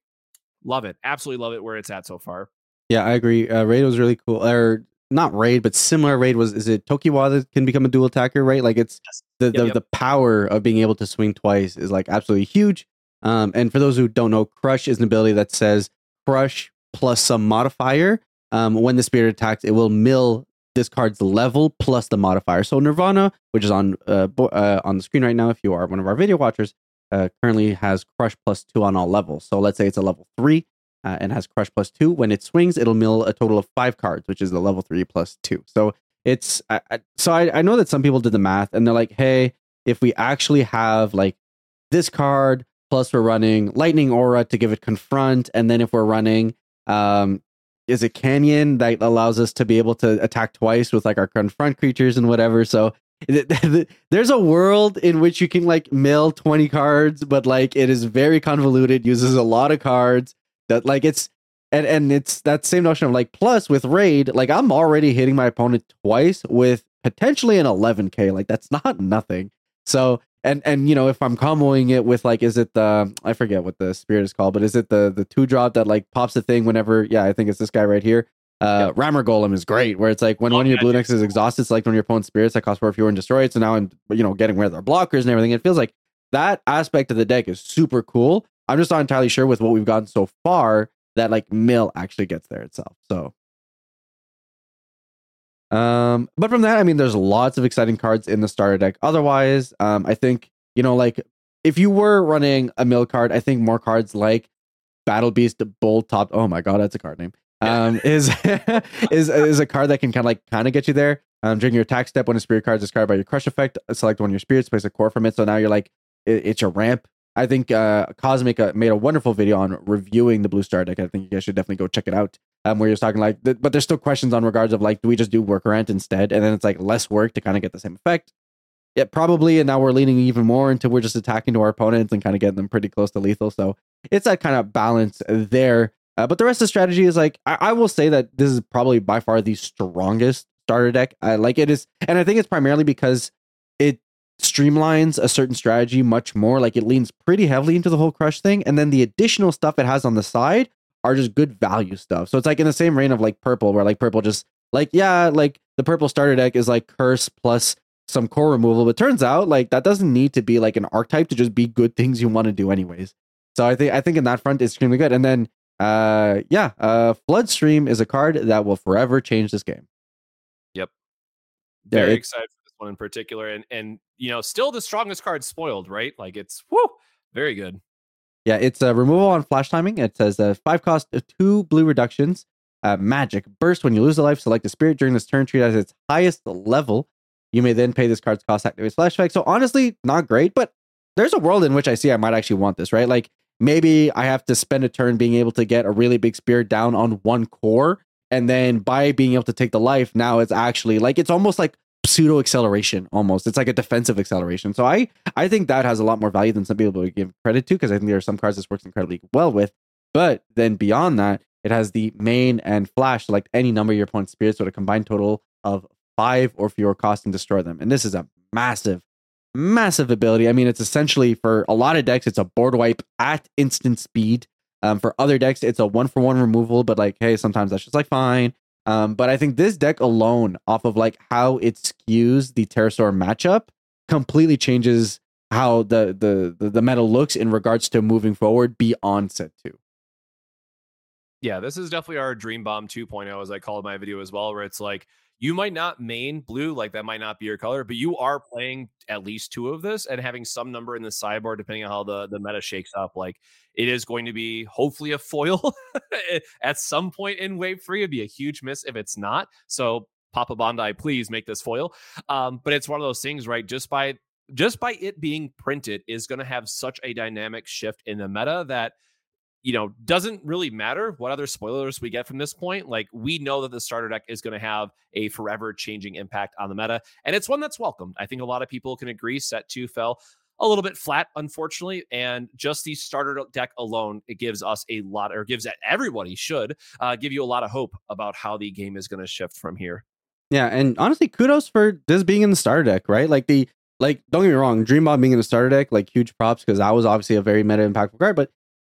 love it. Absolutely love it where it's at so far. Yeah, I agree. Uh, raid was really cool. Or not raid, but similar raid was is it Tokiwa that can become a dual attacker, right? Like it's the the, yep. the power of being able to swing twice is like absolutely huge. Um, and for those who don't know, crush is an ability that says crush plus some modifier. Um, when the spirit attacks, it will mill this card's level plus the modifier. So Nirvana, which is on uh, bo- uh, on the screen right now, if you are one of our video watchers, uh, currently has crush plus two on all levels. So let's say it's a level three uh, and has crush plus two. When it swings, it'll mill a total of five cards, which is the level three plus two. So it's I, I, so I, I know that some people did the math and they're like, hey, if we actually have like this card plus we're running lightning aura to give it confront, and then if we're running um is a canyon that allows us to be able to attack twice with like our confront creatures and whatever. So there's a world in which you can like mill 20 cards, but like it is very convoluted, uses a lot of cards that like it's and and it's that same notion of like plus with raid, like I'm already hitting my opponent twice with potentially an 11k. Like that's not nothing. So and and you know if I'm comboing it with like is it the I forget what the spirit is called, but is it the the two drop that like pops a thing whenever? Yeah, I think it's this guy right here. Uh, yep. Rammer Golem is great, where it's like when oh, one of your blue necks is exhausted, it's like when your opponent's spirits that cost four fewer and destroy it. So now I'm you know getting rid of their blockers and everything. It feels like that aspect of the deck is super cool. I'm just not entirely sure with what we've gotten so far that like mill actually gets there itself. So um, but from that, I mean, there's lots of exciting cards in the starter deck. Otherwise, um, I think you know, like if you were running a mill card, I think more cards like Battle Beast, Bold Top. Oh my god, that's a card name. Um, is [laughs] is is a card that can kind of like kind of get you there. Um, during your attack step, when a spirit card is discarded by your crush effect, select one of your spirits, place a core from it. So now you're like, it, it's your ramp. I think uh, Kozmic uh, made a wonderful video on reviewing the Blue Star deck. I think you guys should definitely go check it out. Um, where you're talking like, th- but there's still questions on regards of like, do we just do work rent instead? And then it's like less work to kind of get the same effect. Yeah, probably. And now we're leaning even more into we're just attacking to our opponents and kind of getting them pretty close to lethal. So it's that kind of balance there. Uh, but the rest of the strategy is like, I-, I will say that this is probably by far the strongest starter deck. I like it is, and I think it's primarily because it streamlines a certain strategy much more. Like it leans pretty heavily into the whole crush thing, and then the additional stuff it has on the side are just good value stuff. So it's like in the same vein of like purple, where like purple just like yeah, like the purple starter deck is like curse plus some core removal, but turns out like that doesn't need to be like an archetype to just be good [laughs] things you want to do anyways. So I think I think in that front it's extremely good. And then uh yeah, uh Floodstream is a card that will forever change this game. Yep. Very yeah, excited for this one in particular. And and you know, still the strongest card spoiled, right? Like it's whoo, very good. Yeah, it's a removal on flash timing. It says uh, five cost, uh, two blue reductions. Uh, magic burst when you lose a life. Select a spirit during this turn. Treat as its highest level. You may then pay this card's cost activate flash effect. So honestly, not great, but there's a world in which I see I might actually want this, right? Like maybe I have to spend a turn being able to get a really big spirit down on one core. And then by being able to take the life, now it's actually like it's almost like pseudo acceleration almost. It's like a defensive acceleration. So I I think that has a lot more value than some people would give credit to because I think there are some cards this works incredibly well with. But then beyond that, it has the main and flash select any number of your opponent's spirits with a combined total of five or fewer cost and destroy them. And this is a massive, massive ability. I mean, it's essentially for a lot of decks, it's a board wipe at instant speed. Um, for other decks, it's a one for one removal, but like, hey, sometimes that's just like fine. Um, but I think this deck alone, off of like how it skews the Terrorsaur matchup, completely changes how the the the, the meta looks in regards to moving forward beyond set two. Yeah, this is definitely our Dream Bomb 2.0, as I call my video as well, where it's like you might not main blue, like that might not be your color, but you are playing at least two of this and having some number in the sideboard, depending on how the, the meta shakes up. Like it is going to be hopefully a foil [laughs] at some point in wave three. It'd be a huge miss if it's not. So Papa Bandai, please make this foil. Um, but it's one of those things, right? Just by just by it being printed is going to have such a dynamic shift in the meta that you know, doesn't really matter what other spoilers we get from this point. Like, we know that the starter deck is going to have a forever changing impact on the meta, and it's one that's welcomed. I think a lot of people can agree. Set two fell a little bit flat, unfortunately, and just the starter deck alone, it gives us a lot, or gives everybody should uh, give you a lot of hope about how the game is going to shift from here. Yeah, and honestly, kudos for this being in the starter deck, right? Like the like, don't get me wrong, Dream Bomb being in the starter deck, like huge props because that was obviously a very meta impactful card, but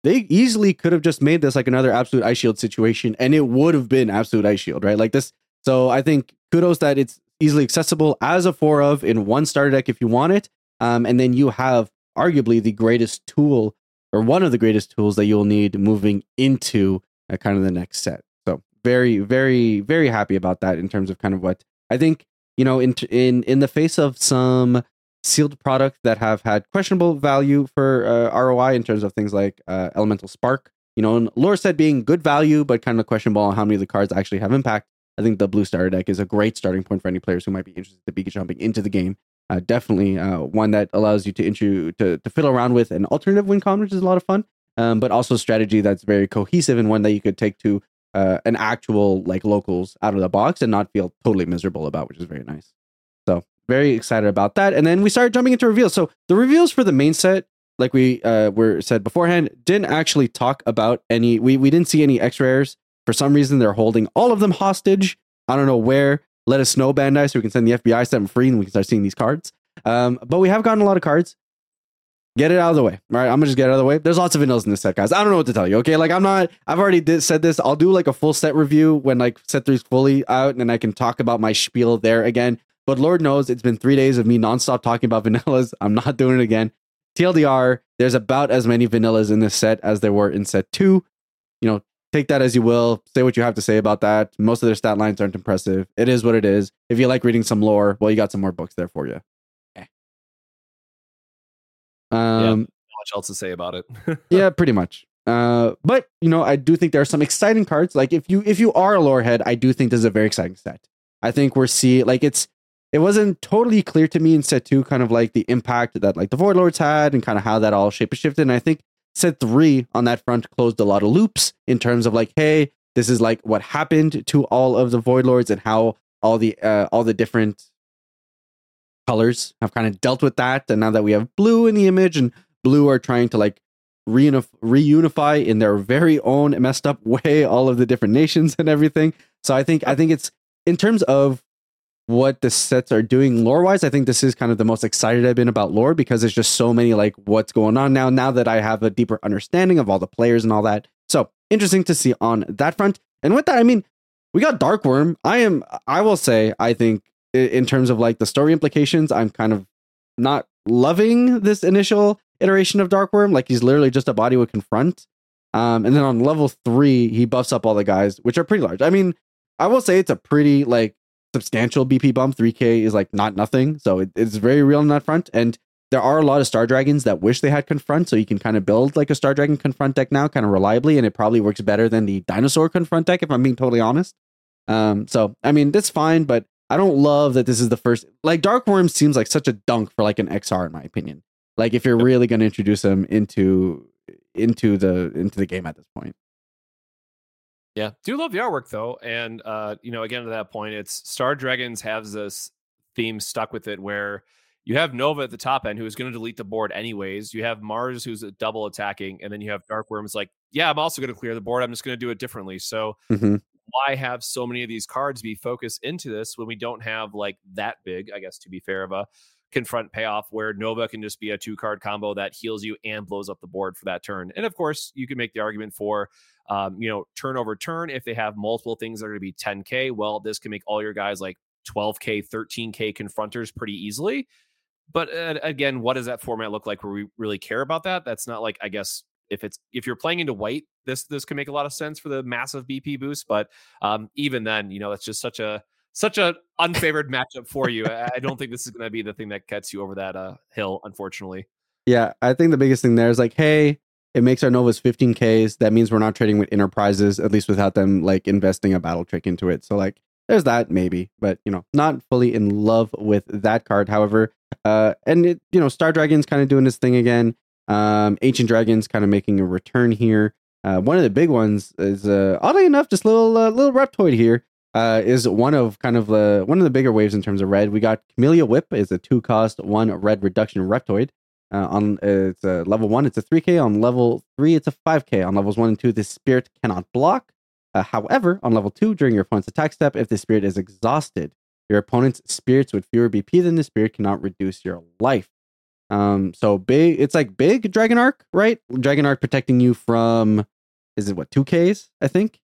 they easily could have just made this like another absolute ice shield situation and it would have been absolute ice shield right? Like this so i think kudos that it's easily accessible as a four of in one starter deck if you want it um, and then you have arguably the greatest tool or one of the greatest tools that you'll need moving into uh, kind of the next set. So very very very happy about that in terms of kind of what i think you know in in in the face of some sealed products that have had questionable value for uh, ROI in terms of things like uh, Elemental Spark. You know, and Lore said being good value, but kind of a questionable on how many of the cards actually have impact. I think the blue starter deck is a great starting point for any players who might be interested to be jumping into the game. Uh, definitely uh, one that allows you to, intro, to to fiddle around with an alternative win con, which is a lot of fun. Um, but also strategy that's very cohesive and one that you could take to uh, an actual like locals out of the box and not feel totally miserable about, which is very nice. So very excited about that. And then we started jumping into reveals. So the reveals for the main set, like we uh, were said beforehand, didn't actually talk about any. We we didn't see any X rares. For some reason, they're holding all of them hostage. I don't know where. Let us know, Bandai, so we can send the FBI, set them free, and we can start seeing these cards. Um, but we have gotten a lot of cards. Get it out of the way. All right, I'm gonna just get it out of the way. There's lots of vanillas in this set, guys. I don't know what to tell you. Okay, like I'm not. I've already did, said this. I'll do like a full set review when like set three's fully out, and I can talk about my spiel there again. But Lord knows it's been three days of me nonstop talking about [laughs] vanillas. I'm not doing it again. TLDR, there's about as many vanillas in this set as there were in set two. You know, take that as you will. Say what you have to say about that. Most of their stat lines aren't impressive. It is what it is. If you like reading some lore, well, you got some more books there for you. Eh. Um, yeah, much else to say about it. [laughs] yeah, pretty much. Uh, but you know, I do think there are some exciting cards. Like if you if you are a lore head, I do think this is a very exciting set. I think we're seeing like it's it wasn't totally clear to me in set two, kind of like the impact that like the Void Lords had and kind of how that all shape shifted. And I think set three on that front closed a lot of loops in terms of like, hey, this is like what happened to all of the Void Lords and how all the uh, all the different colors have kind of dealt with that. And now that we have blue in the image and blue are trying to like reunif- reunify in their very own messed up [laughs] way all of the different nations and everything. So I think I think it's in terms of what the sets are doing lore wise. I think this is kind of the most excited I've been about lore because there's just so many like what's going on now. Now that I have a deeper understanding of all the players and all that, so interesting to see on that front. And with that, I mean, we got Darkworm. I am, I will say, I think in terms of like the story implications, I'm kind of not loving this initial iteration of Darkworm. Like he's literally just a body with confront. Um, and then on level three, he buffs up all the guys, which are pretty large. I mean, I will say it's a pretty like substantial BP bump. 3K is like not nothing. So it, it's very real on that front. And there are a lot of Star Dragons that wish they had Confront. So you can kind of build like a Star Dragon Confront deck now kind of reliably. And it probably works better than the Dinosaur Confront deck, if I'm being totally honest. Um, so, I mean, that's fine. But I don't love that this is the first. Like Dark Worm seems like such a dunk for like an XR, in my opinion. Like if you're really going to introduce him into into the into the game at this point. Yeah, do love the artwork though, and uh, you know, again to that point, it's Star Dragons has this theme stuck with it where you have Nova at the top end who is going to delete the board anyways. You have Mars who's a double attacking, and then you have Dark Worms like, yeah, I'm also going to clear the board. I'm just going to do it differently. So mm-hmm. why have so many of these cards be focused into this when we don't have like that big, I guess to be fair, of a confront payoff where Nova can just be a two card combo that heals you and blows up the board for that turn. And of course, you can make the argument for, um, you know, turn over turn if they have multiple things that are going to be 10K. Well, this can make all your guys like 12K, 13K confronters pretty easily. But uh, again, what does that format look like where we really care about that? That's not like, I guess, if it's if you're playing into white, this this can make a lot of sense for the massive BP boost. But um, even then, you know, that's just such a such a unfavored matchup for you. I don't think this is going to be the thing that gets you over that uh, hill, unfortunately. Yeah, I think the biggest thing there is like, hey, it makes our Novas 15Ks. That means we're not trading with enterprises, at least without them like investing a battle trick into it. So like there's that maybe, but you know, not fully in love with that card. However, uh, and it, you know, Star Dragon's kind of doing this thing again. Um, Ancient Dragons kind of making a return here. Uh, one of the big ones is uh, oddly enough, just little uh, little Reptoid here. Uh, is one of kind of the one of the bigger waves in terms of red. We got Camellia Whip is a two cost one red reduction Reptoid. Uh, on uh, it's a level one, it's a 3k. On level three, it's a 5k. On levels one and two, this spirit cannot block. Uh, however, on level two, during your opponent's attack step, if the spirit is exhausted, your opponent's spirits with fewer BP than the spirit cannot reduce your life. Um, so big, it's like big Dragon Arc, right? Dragon Arc protecting you from, is it what, 2Ks, I think?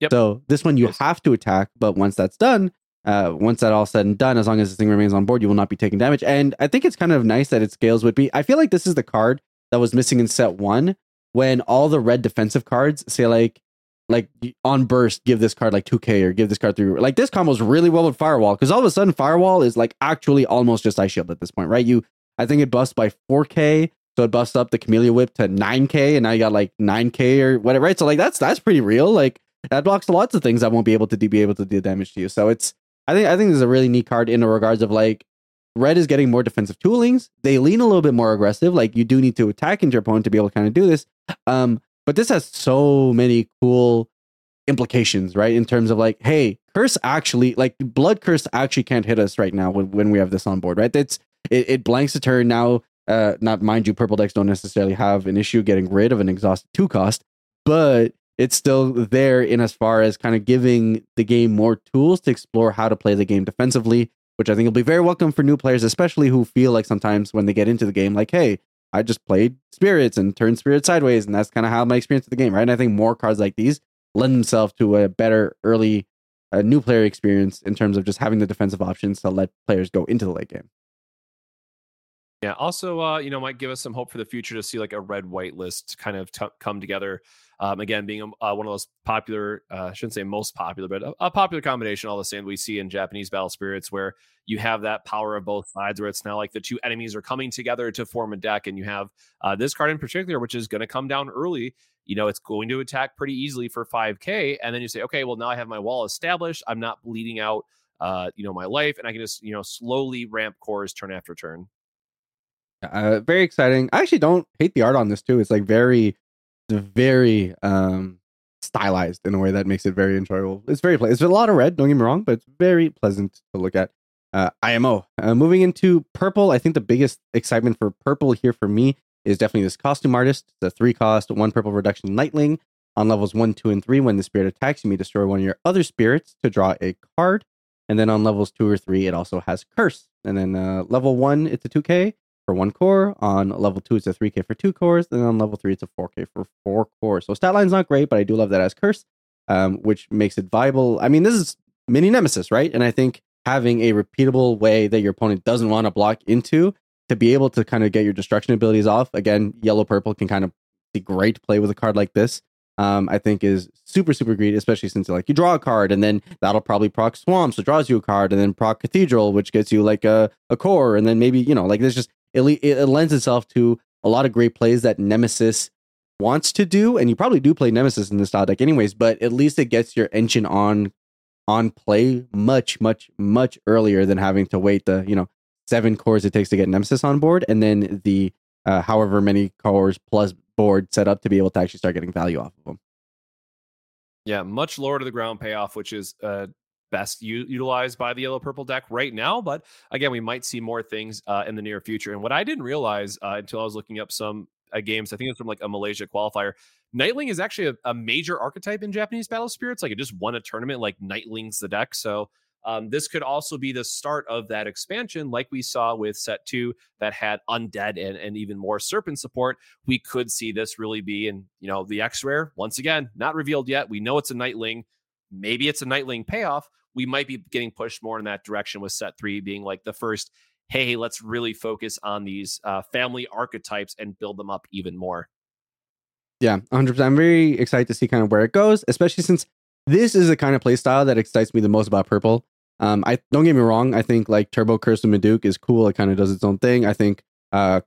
Yep. So this one you yes. have to attack, but once that's done, uh, once that all said and done, as long as this thing remains on board, you will not be taking damage. And I think it's kind of nice that it scales would be. I feel like this is the card that was missing in set one when all the red defensive cards say like like on burst, give this card like 2k or give this card three. Like this combos really well with firewall because all of a sudden firewall is like actually almost just ice shield at this point, right? You I think it busts by 4k, so it busts up the Camellia Whip to 9k, and now you got like 9k or whatever, right? So like that's that's pretty real. Like that blocks lots of things that won't be able to be able to do damage to you. So it's I think I think this is a really neat card in regards of like red is getting more defensive toolings. They lean a little bit more aggressive. Like you do need to attack into your opponent to be able to kind of do this. Um, but this has so many cool implications, right? In terms of like, hey, curse actually like blood curse actually can't hit us right now when, when we have this on board, right? It's it, it blanks a turn now. Uh, not mind you, purple decks don't necessarily have an issue getting rid of an exhausted two cost, but it's still there in as far as kind of giving the game more tools to explore how to play the game defensively, which I think will be very welcome for new players, especially who feel like sometimes when they get into the game, like, hey, I just played spirits and turned spirits sideways, and that's kind of how my experience of the game, right? And I think more cards like these lend themselves to a better early uh, new player experience in terms of just having the defensive options to let players go into the late game. Yeah. Also, uh, you know, might give us some hope for the future to see like a red white list kind of t- come together. Um, again, being uh, one of those popular, uh, I shouldn't say most popular, but a, a, popular combination all the same we see in Japanese battle spirits, where you have that power of both sides, where it's now like the two enemies are coming together to form a deck, and you have uh, this card in particular, which is going to come down early. You know, it's going to attack pretty easily for 5k, and then you say, okay, well now I have my wall established. I'm not bleeding out, uh, you know, my life, and I can just you know slowly ramp cores turn after turn. Uh, very exciting. I actually don't hate the art on this too. It's like very, very um stylized in a way that makes it very enjoyable. It's very pleasant. It's a lot of red. Don't get me wrong, but it's very pleasant to look at. Uh, IMO. Uh, moving into purple, I think the biggest excitement for purple here for me is definitely this costume artist. The three cost, one purple reduction Nightling on levels one, two, and three. When the spirit attacks, you may destroy one of your other spirits to draw a card. And then on levels two or three, it also has curse. And then uh, level one, it's a 2K for one core. On level two, it's a 3k for two cores. And on level three, it's a 4k for four cores. So stat line's not great, but I do love that as curse, um, which makes it viable. I mean, this is mini nemesis, right? And I think having a repeatable way that your opponent doesn't want to block into to be able to kind of get your destruction abilities off. Again, yellow purple can kind of be great to play with a card like this. Um, I think is super super great, especially since like you draw a card and then that'll probably proc swamp, so draws you a card, and then proc cathedral, which gets you like a, a core, and then maybe you know like there's just it, it lends itself to a lot of great plays that Nemesis wants to do, and you probably do play Nemesis in this style deck anyways. But at least it gets your engine on on play much much much earlier than having to wait the you know seven cores it takes to get Nemesis on board, and then the uh, however many cores plus board set up to be able to actually start getting value off of them. Yeah, much lower to the ground payoff, which is uh, best u- utilized by the yellow purple deck right now. But again, we might see more things uh, in the near future. And what I didn't realize uh, until I was looking up some uh, games, I think it's from like a Malaysia qualifier. Nightling is actually a, a, major archetype in Japanese battle spirits. Like it just won a tournament, like Nightling's the deck. So um, this could also be the start of that expansion, like we saw with set two that had undead and, and even more serpent support. We could see this really be, and you know, the X rare once again not revealed yet. We know it's a Nightling. Maybe it's a Nightling payoff, we might be getting pushed more in that direction with set three being like the first hey let's really focus on these uh, family archetypes and build them up even more yeah 100% i'm very excited to see kind of where it goes especially since this is the kind of play style that excites me the most about purple Um, I don't get me wrong. I think like Turbo Curse of Maduke is cool. It kind of does its own thing. I think uh,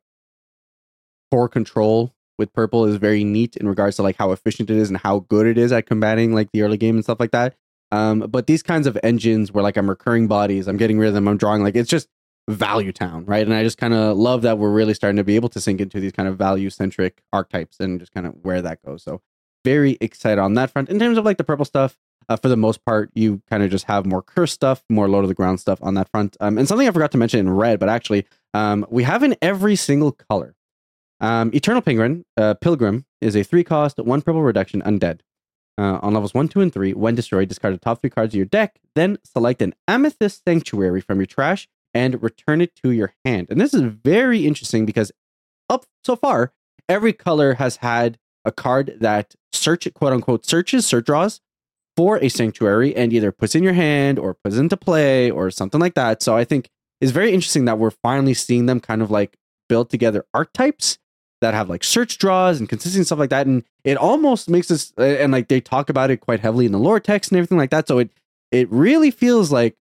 core control with purple is very neat in regards to like how efficient it is and how good it is at combating like the early game and stuff like that. Um, but these kinds of engines where like I'm recurring bodies, I'm getting rid of them, I'm drawing like it's just value town, right? And I just kind of love that we're really starting to be able to sink into these kind of value centric archetypes and just kind of where that goes. So very excited on that front. In terms of like the purple stuff, uh, for the most part, you kind of just have more curse stuff, more low to the ground stuff on that front. Um, and something I forgot to mention in red, but actually, um, we have in every single color. Um, Eternal Penguin, uh, Pilgrim is a three cost, one purple reduction, undead. Uh, on levels one, two, and three, when destroyed, discard the top three cards of your deck, then select an Amethyst Sanctuary from your trash and return it to your hand. And this is very interesting because up so far, every color has had a card that search quote unquote searches, search draws for a sanctuary and either puts in your hand or puts into play or something like that. So I think it's very interesting that we're finally seeing them kind of like build together archetypes that have like search draws and consistent stuff like that. And it almost makes us and like they talk about it quite heavily in the lore text and everything like that. So it it really feels like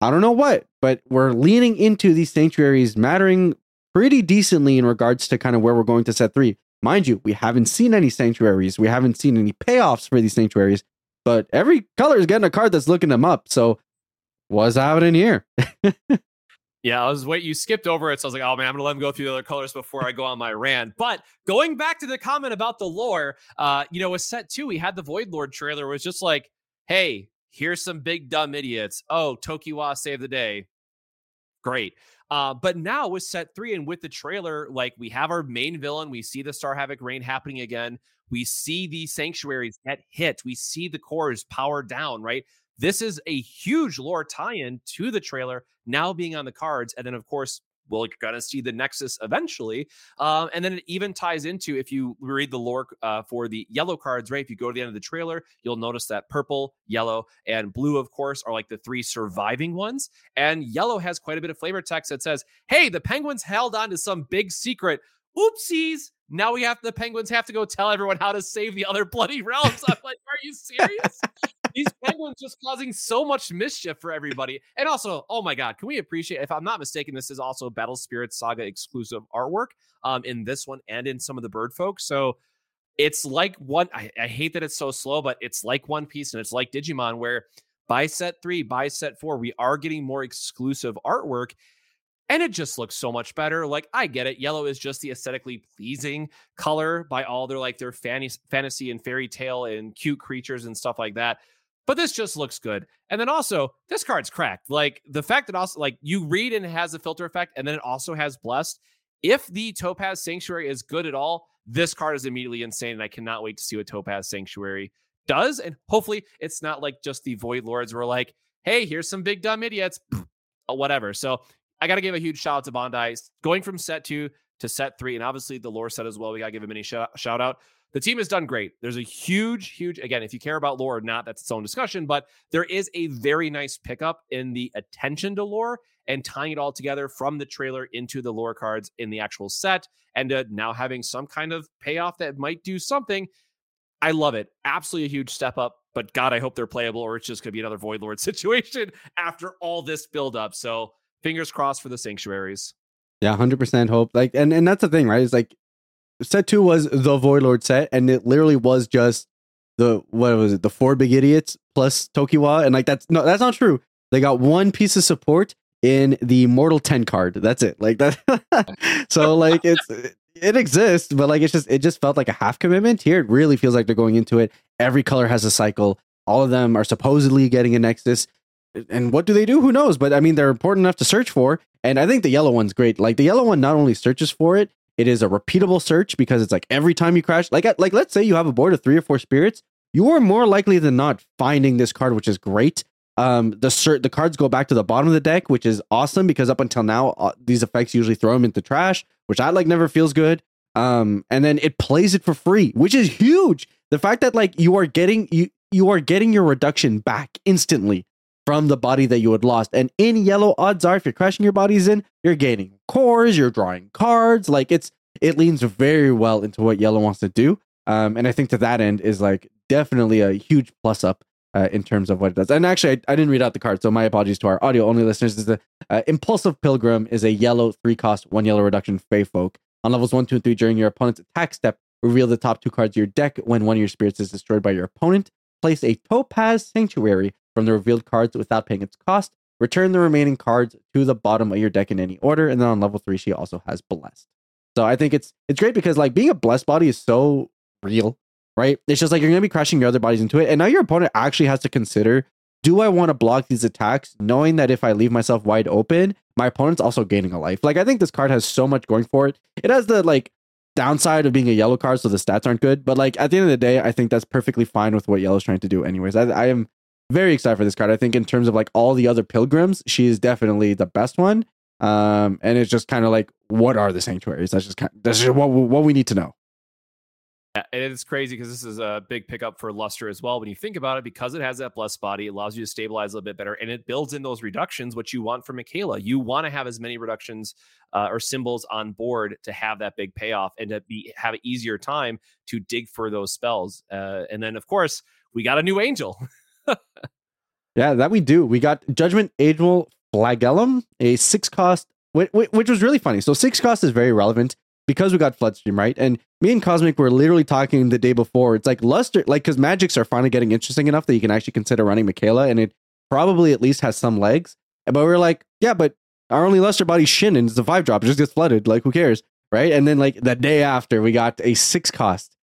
I don't know what, but we're leaning into these sanctuaries mattering pretty decently in regards to kind of where we're going to set three. Mind you, we haven't seen any sanctuaries. We haven't seen any payoffs for these sanctuaries, but every color is getting a card that's looking them up. So what's happening here? [laughs] Yeah, I was wait. You skipped over it, so I was like, "Oh man, I'm gonna let him go through the other colors before I go on my rant." But going back to the comment about the lore, uh, you know, with set two, we had the Void Lord trailer was just like, "Hey, Here's some big dumb idiots. Oh, Tokiwa saved the day. Great. Uh, but now with set three and with the trailer, like we have our main villain, we see the Star Havoc rain happening again. We see these sanctuaries get hit. We see the cores power down, right? This is a huge lore tie in to the trailer now being on the cards. And then, of course, we're going to see the Nexus eventually. Um, and then it even ties into if you read the lore uh, for the yellow cards, right? If you go to the end of the trailer, you'll notice that purple, yellow, and blue, of course, are like the three surviving ones. And yellow has quite a bit of flavor text that says, hey, the Penguins held on to some big secret. Oopsies. Now we have the Penguins have to go tell everyone how to save the other bloody [laughs] realms. I'm like, are you serious? [laughs] [laughs] these penguins just causing so much mischief for everybody. And also, oh my god, can we appreciate? If I'm not mistaken, this is also Battle Spirit Saga exclusive artwork um, in this one and in some of the Bird Folk. So it's like one. I, I hate that it's so slow, but it's like One Piece and it's like Digimon, where by set three, by set four, we are getting more exclusive artwork and it just looks so much better. Like I get it, yellow is just the aesthetically pleasing color by all their like their fantasy, fantasy and fairy tale and cute creatures and stuff like that but this just looks good. And then also, this card's cracked. Like the fact that also, like you read and it has a filter effect, and then it also has blessed. If the Topaz Sanctuary is good at all, this card is immediately insane, and I cannot wait to see what Topaz Sanctuary does. And hopefully, it's not like just the Void Lords were like, "Hey, here's some big dumb idiots," [clears throat] whatever. So I got to give a huge shout out to Bandai going from set two to set three, and obviously the lore set as well. We got to give him a mini shout out the team has done great. There's a huge, huge, again, if you care about lore or not, that's its own discussion, but there is a very nice pickup in the attention to lore and tying it all together from the trailer into the lore cards in the actual set and uh, now having some kind of payoff that might do something. I love it. Absolutely a huge step up, but God, I hope they're playable or it's just going to be another Void Lord [laughs] situation after all this build up. So fingers crossed for the sanctuaries. Yeah, 100% hope. Like, and, and that's the thing, right? It's like set two was the Void Lord set, and it literally was just the what was it, the four big idiots plus Tokiwa, and like that's no, that's not true. They got one piece of support in the Mortal Ten card. That's it. Like that. [laughs] so like it's it exists, but like it's just it just felt like a half commitment. Here it really feels like they're going into it. Every color has a cycle. All of them are supposedly getting a nexus. And what do they do? Who knows? But I mean, they're important enough to search for. And I think the yellow one's great. Like the yellow one not only searches for it, it is a repeatable search because it's like every time you crash, like like let's say you have a board of three or four spirits, you are more likely than not finding this card, which is great. Um, the cert, the cards go back to the bottom of the deck, which is awesome because up until now, uh, these effects usually throw them into trash, which I like never feels good. Um, and then it plays it for free, which is huge. The fact that like you are getting you you are getting your reduction back instantly from the body that you had lost. And in yellow, odds are if you're crashing your bodies in, you're gaining cores, you're drawing cards. Like it's it leans very well into what yellow wants to do. Um, and I think to that end is like definitely a huge plus up uh, in terms of what it does. And actually, I, I, didn't read out the card, so my apologies to our audio only listeners. Is the uh, Impulsive Pilgrim is a yellow three cost one yellow reduction Fey folk on levels one, two, and three during your opponent's attack step. Reveal the top two cards of your deck when one of your spirits is destroyed by your opponent. Place a Topaz Sanctuary from the revealed cards without paying its cost. Return the remaining cards to the bottom of your deck in any order. And then on level three, she also has Blessed. So I think it's it's great because like being a blessed body is so real right? It's just like you're to be crashing your other bodies into it. And now your opponent actually has to consider do I want to block these attacks, knowing that if I leave myself wide open, my opponent's also gaining a life? Like, I think this card has so much going for it. It has the like downside of being a yellow card, so the stats aren't good. But like at the end of the day, I think that's perfectly fine with what yellow's trying to do, anyways. I, I am very excited for this card. I think in terms of like all the other pilgrims, she is definitely the best one. Um, and it's just kind of like, what are the sanctuaries? That's just kind that's just what what we need to know. Yeah, and it's crazy because this is a big pickup for Luster as well. When you think about it, because it has that blessed body, it allows you to stabilize a little bit better, and it builds in those reductions, which you want for Michaela. You want to have as many reductions uh, or symbols on board to have that big payoff and to be have an easier time to dig for those spells. Uh, and then, of course, we got a new angel. [laughs] [laughs] yeah, that we do. We got Judgment Angel Flagellum, a six cost, which, was really funny. So six cost is very relevant because we got Floodstream, right? And me and Kozmic were literally talking the day before. It's like Luster, like, because magics are finally getting interesting enough that you can actually consider running Michaela, and it probably at least has some legs. But we are like, yeah, but our only Luster body's Shin, and it's a five drop. It just gets flooded. Like, who cares? Right. And then, like, the day after, we got a six cost,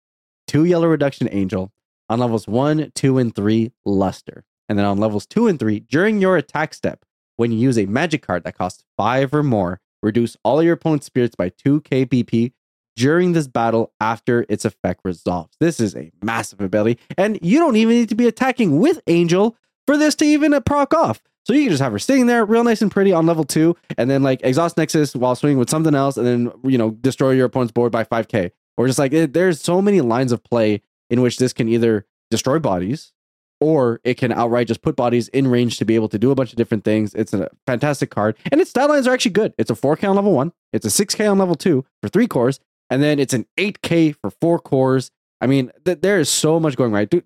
two yellow reduction angel on levels one, two, and three, Luster. And then on levels two and three, during your attack step, when you use a magic card that costs five or more, Reduce all your opponent's spirits by 2 KBP during this battle after its effect resolves. This is a massive ability, and you don't even need to be attacking with Angel for this to even proc off. So you can just have her sitting there real nice and pretty on level two, and then like exhaust Nexus while swinging with something else, and then you know destroy your opponent's board by 5k. Or just like it, there's so many lines of play in which this can either destroy bodies, or it can outright just put bodies in range to be able to do a bunch of different things. It's a fantastic card, and its stat lines are actually good. It's a 4K on level one, it's a 6K on level two for three cores, and then it's an 8K for four cores. I mean, th- there is so much going right. Dude,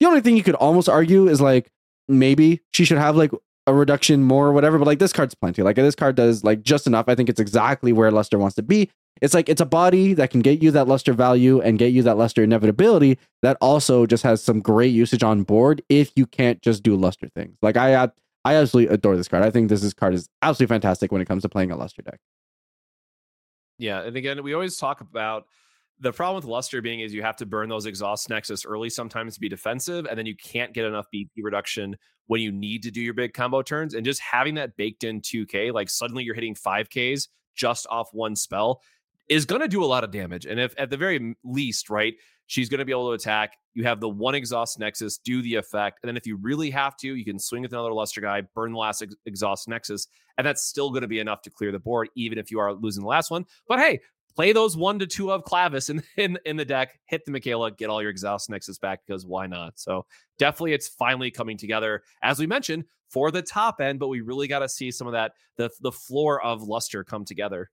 the only thing you could almost argue is like maybe she should have like a reduction more or whatever, but like this card's plenty. Like this card does like just enough. I think it's exactly where Luster wants to be it's like it's a body that can get you that luster value and get you that luster inevitability that also just has some great usage on board if you can't just do luster things. Like I uh, I absolutely adore this card. I think this, this card is absolutely fantastic when it comes to playing a luster deck. Yeah, and again, we always talk about the problem with luster being is you have to burn those exhaust nexus early sometimes to be defensive and then you can't get enough bp reduction when you need to do your big combo turns and just having that baked in 2k like suddenly you're hitting 5ks just off one spell is going to do a lot of damage. And if at the very least, right, she's going to be able to attack. You have the one exhaust nexus, do the effect. And then if you really have to, you can swing with another luster guy, burn the last ex- exhaust nexus. And that's still going to be enough to clear the board, even if you are losing the last one. But hey, play those one to two of Clavis in, [laughs] in, in the deck, hit the Michaela, get all your exhaust nexus back because why not? So definitely it's finally coming together, as we mentioned, for the top end, but we really got to see some of that, the, the floor of luster come together.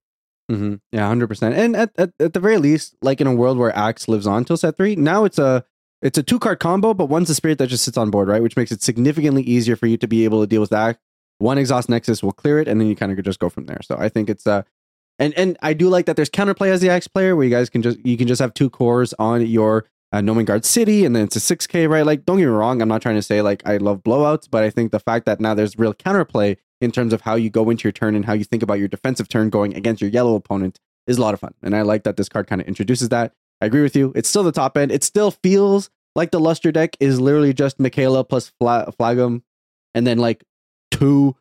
Mm-hmm. Yeah, hundred percent. And at, at at the very least, like in a world where Axe lives on till set three, now it's a it's a two card combo, but one's a spirit that just sits on board, right? Which makes it significantly easier for you to be able to deal with that. One exhaust nexus will clear it, and then you kind of just go from there. So I think it's uh and and I do like that there's counterplay as the Axe player where you guys can just you can just have two cores on your uh, Nomengarde City, and then it's a 6K, right? Like, don't get me wrong, I'm not trying to say like I love blowouts, but I think the fact that now there's real counterplay in terms of how you go into your turn and how you think about your defensive turn going against your yellow opponent is a lot of fun. And I like that this card kind of introduces that. I agree with you. It's still the top end. It still feels like the Luster deck is literally just Michaela plus Fla- Flagum and then like two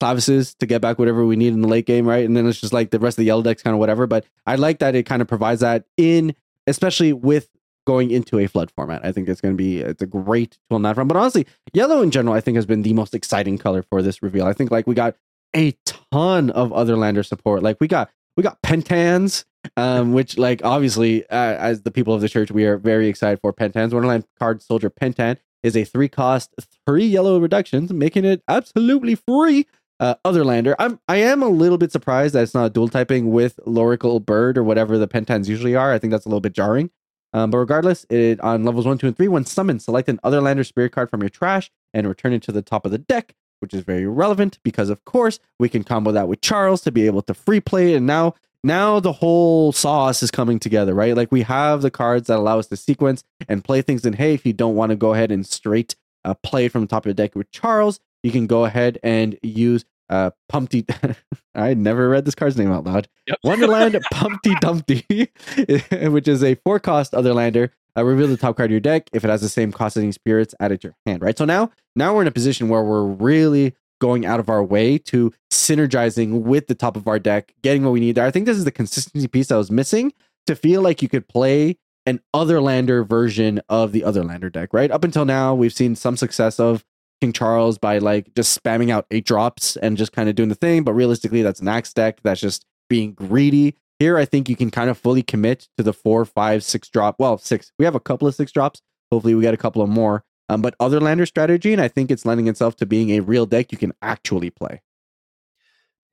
clavises to get back whatever we need in the late game, right? And then it's just like the rest of the yellow deck's kind of whatever. But I like that it kind of provides that in, especially with going into a flood format. I think it's going to be it's a great tool in that front. But honestly, yellow in general, I think has been the most exciting color for this reveal. I think like we got a ton of other lander support. Like we got we got pentans, um, which like obviously uh, as the people of the church, we are very excited for pentans. Wonderland card soldier pentan is a three cost, three yellow reductions, making it absolutely free. Uh, other lander. I'm I am a little bit surprised that it's not dual typing with Lorical Bird or whatever the pentans usually are. I think that's a little bit jarring. Um, but regardless, it on levels one, two, and three, when summoned, select an Otherlander spirit card from your trash and return it to the top of the deck, which is very relevant because, of course, we can combo that with Charles to be able to free play. And now, now the whole sauce is coming together, right? Like we have the cards that allow us to sequence and play things. And hey, if you don't want to go ahead and straight uh, play from the top of the deck with Charles, you can go ahead and use uh Pumpty [laughs] I never read this card's name out loud. Yep. Wonderland [laughs] Pumpty Dumpty, [laughs] which is a four cost other lander. Uh, reveal the top card of your deck. If it has the same cost as any spirits, add it to your hand. Right. So now now we're in a position where we're really going out of our way to synergizing with the top of our deck, getting what we need there. I think this is the consistency piece that was missing to feel like you could play an other lander version of the other lander deck, right? Up until now, we've seen some success of King Charles by like just spamming out eight drops and just kind of doing the thing. But realistically, that's an axe deck that's just being greedy. Here, I think you can kind of fully commit to the four, five, six drop. Well, six. We have a couple of six drops. Hopefully, we get a couple of more. Um, but other lander strategy, and I think it's lending itself to being a real deck you can actually play.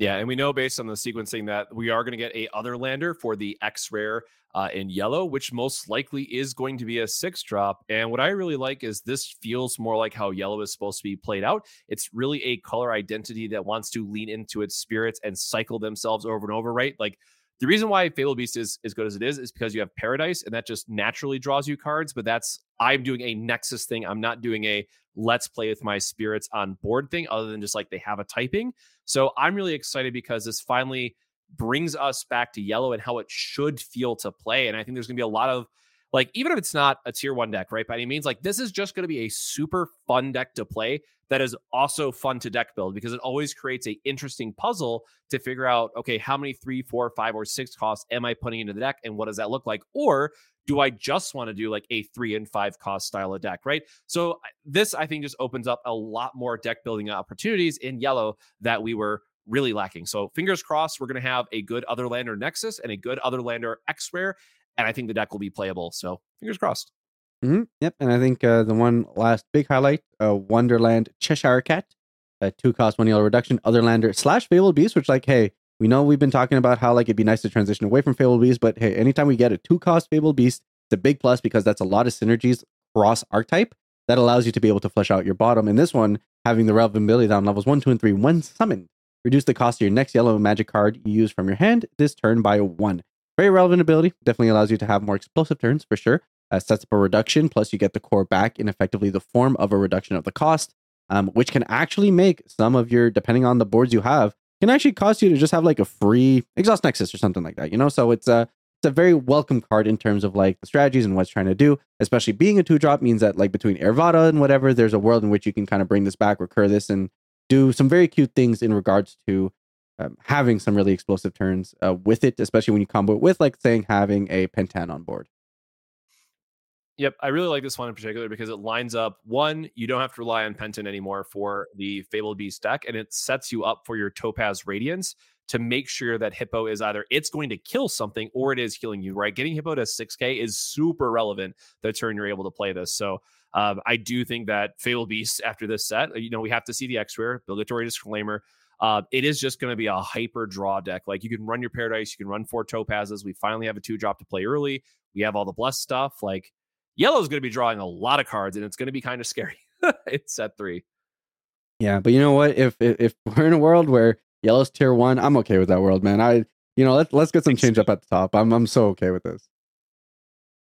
Yeah, and we know based on the sequencing that we are going to get a other lander for the X rare uh, in yellow, which most likely is going to be a six drop. And what I really like is this feels more like how yellow is supposed to be played out. It's really a color identity that wants to lean into its spirits and cycle themselves over and over, right? Like the reason why Fable Beast is as good as it is is because you have Paradise, and that just naturally draws you cards. But that's I'm doing a Nexus thing. I'm not doing a let's play with my spirits on board thing, other than just like they have a typing. So I'm really excited because this finally brings us back to yellow and how it should feel to play. And I think there's going to be a lot of like, even if it's not a tier one deck, right? By any means, like this is just going to be a super fun deck to play that is also fun to deck build because it always creates a interesting puzzle to figure out, okay, how many three, four, five, or six costs am I putting into the deck and what does that look like? Or do I just want to do like a three and five cost style of deck, right? So this I think just opens up a lot more deck building opportunities in yellow that we were really lacking. So fingers crossed, we're going to have a good other lander Nexus and a good other lander X rare, and I think the deck will be playable. So fingers crossed. Mm-hmm. Yep, and I think uh, the one last big highlight, uh, Wonderland Cheshire Cat, a two cost one yellow reduction, Otherlander slash Fabled Beast, which like, hey, we know we've been talking about how like it'd be nice to transition away from Fabled Beast, but hey, anytime we get a two cost Fabled Beast, it's a big plus because that's a lot of synergies cross archetype that allows you to be able to flesh out your bottom. And this one having the relevant ability down levels one, two, and three when summoned. Reduce the cost of your next yellow magic card you use from your hand this turn by one. Very relevant ability. Definitely allows you to have more explosive turns for sure. Uh, sets up a reduction, plus you get the core back in effectively the form of a reduction of the cost, um, which can actually make some of your, depending on the boards you have, can actually cost you to just have like a free exhaust nexus or something like that. You know, so it's a it's a very welcome card in terms of like the strategies and what's trying to do. Especially being a two drop means that like between Airvada and whatever, there's a world in which you can kind of bring this back, recur this, and do some very cute things in regards to um, having some really explosive turns uh, with it, especially when you combo it with, like saying having a Pentan on board. Yep, I really like this one in particular because it lines up one, you don't have to rely on Pentan anymore for the Fabled Beast deck, and it sets you up for your Topaz Radiance to make sure that Hippo is either it's going to kill something or it is healing you, right? Getting Hippo to 6K is super relevant the turn you're able to play this. So um, I do think that Fabled Beast after this set, you know, we have to see the X Rare, obligatory disclaimer. Uh, it is just going to be a hyper draw deck. Like you can run your Paradise, you can run four Topazes. We finally have a two drop to play early. We have all the blessed stuff. Like Yellow is going to be drawing a lot of cards, and it's going to be kind of scary. [laughs] it's set three. Yeah, but you know what? If, if, if [laughs] we're in a world where Yellow's tier one, I'm okay with that world, man. I you know let's let's get some change up at the top. I'm I'm so okay with this.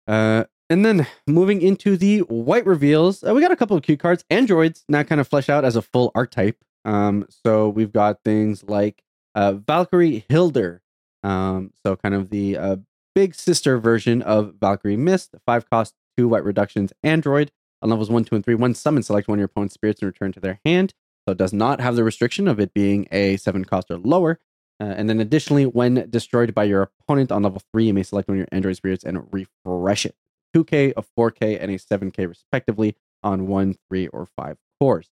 Uh, and then moving into the white reveals, uh, we got a couple of cute cards. Androids now kind of flesh out as a full archetype. Um, so we've got things like uh, Valkyrie Hilder. Um, so kind of the uh, big sister version of Valkyrie Mist, five cost, two white reductions android on levels one, two, and three. One summon, select one of your opponent's spirits and return to their hand. So it does not have the restriction of it being a seven cost or lower. Uh, and then additionally, when destroyed by your opponent on level three, you may select one of your android spirits and refresh it. 2K, a 4K, and a 7K respectively on one, three, or five cores.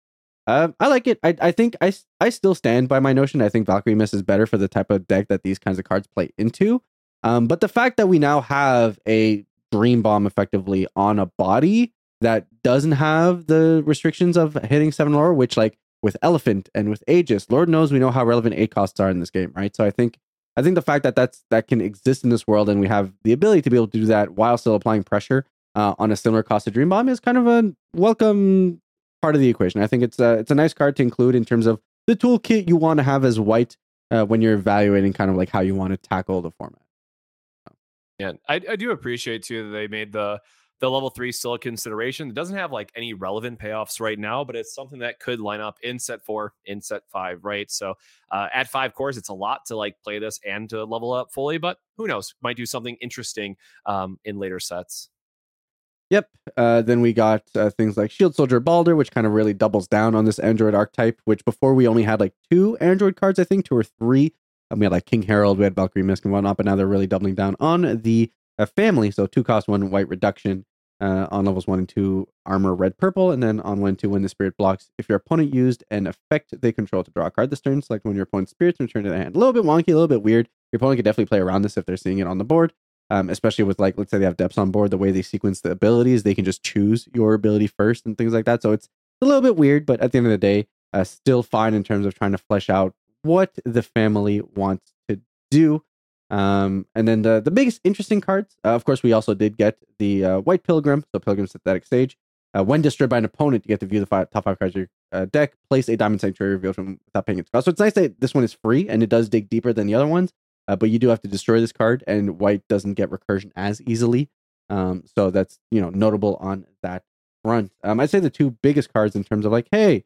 Uh, I like it. I, I think I, I still stand by my notion. I think Valkyrie Mist is better for the type of deck that these kinds of cards play into. Um, but the fact that we now have a Dream Bomb effectively on a body that doesn't have the restrictions of hitting seven lower, which like with Elephant and with Aegis, Lord knows we know how relevant eight costs are in this game, right? So I think I think the fact that that's that can exist in this world and we have the ability to be able to do that while still applying pressure uh, on a similar cost to Dream Bomb is kind of a welcome part of the equation. I think it's a it's a nice card to include in terms of the toolkit you want to have as white uh, when you're evaluating kind of like how you want to tackle the format. Yeah, I, I do appreciate too that they made the the level three still a consideration. It doesn't have like any relevant payoffs right now, but it's something that could line up in set four, in set five, right? So uh, at five cores, it's a lot to like play this and to level up fully, but who knows? Might do something interesting um, in later sets. Yep. Uh, then we got uh, things like Shield Soldier Balder, which kind of really doubles down on this Android archetype, which before we only had like two Android cards, I think, two or three. We had like King Harold, we had Valkyrie Mist and whatnot, but now they're really doubling down on the uh, family. So two cost, one white reduction uh, on levels one and two, armor red purple, and then on one and two, when the spirit blocks, if your opponent used an effect they control to draw a card this turn, select of your opponent's spirits return to the hand. A little bit wonky, a little bit weird. Your opponent could definitely play around this if they're seeing it on the board. Um, especially with like, let's say they have depths on board, the way they sequence the abilities, they can just choose your ability first and things like that. So it's a little bit weird, but at the end of the day, uh, still fine in terms of trying to flesh out what the family wants to do. Um, and then the the biggest interesting cards, uh, of course, we also did get the uh, White Pilgrim, so Pilgrim Synthetic Sage. Uh, when destroyed by an opponent, you get to view the five, top five cards of your uh, deck, place a Diamond Sanctuary revealed from without paying its cost. So it's nice that this one is free and it does dig deeper than the other ones, uh, but you do have to destroy this card, and White doesn't get recursion as easily. Um, so that's you know notable on that front. Um, I'd say the two biggest cards in terms of like, hey,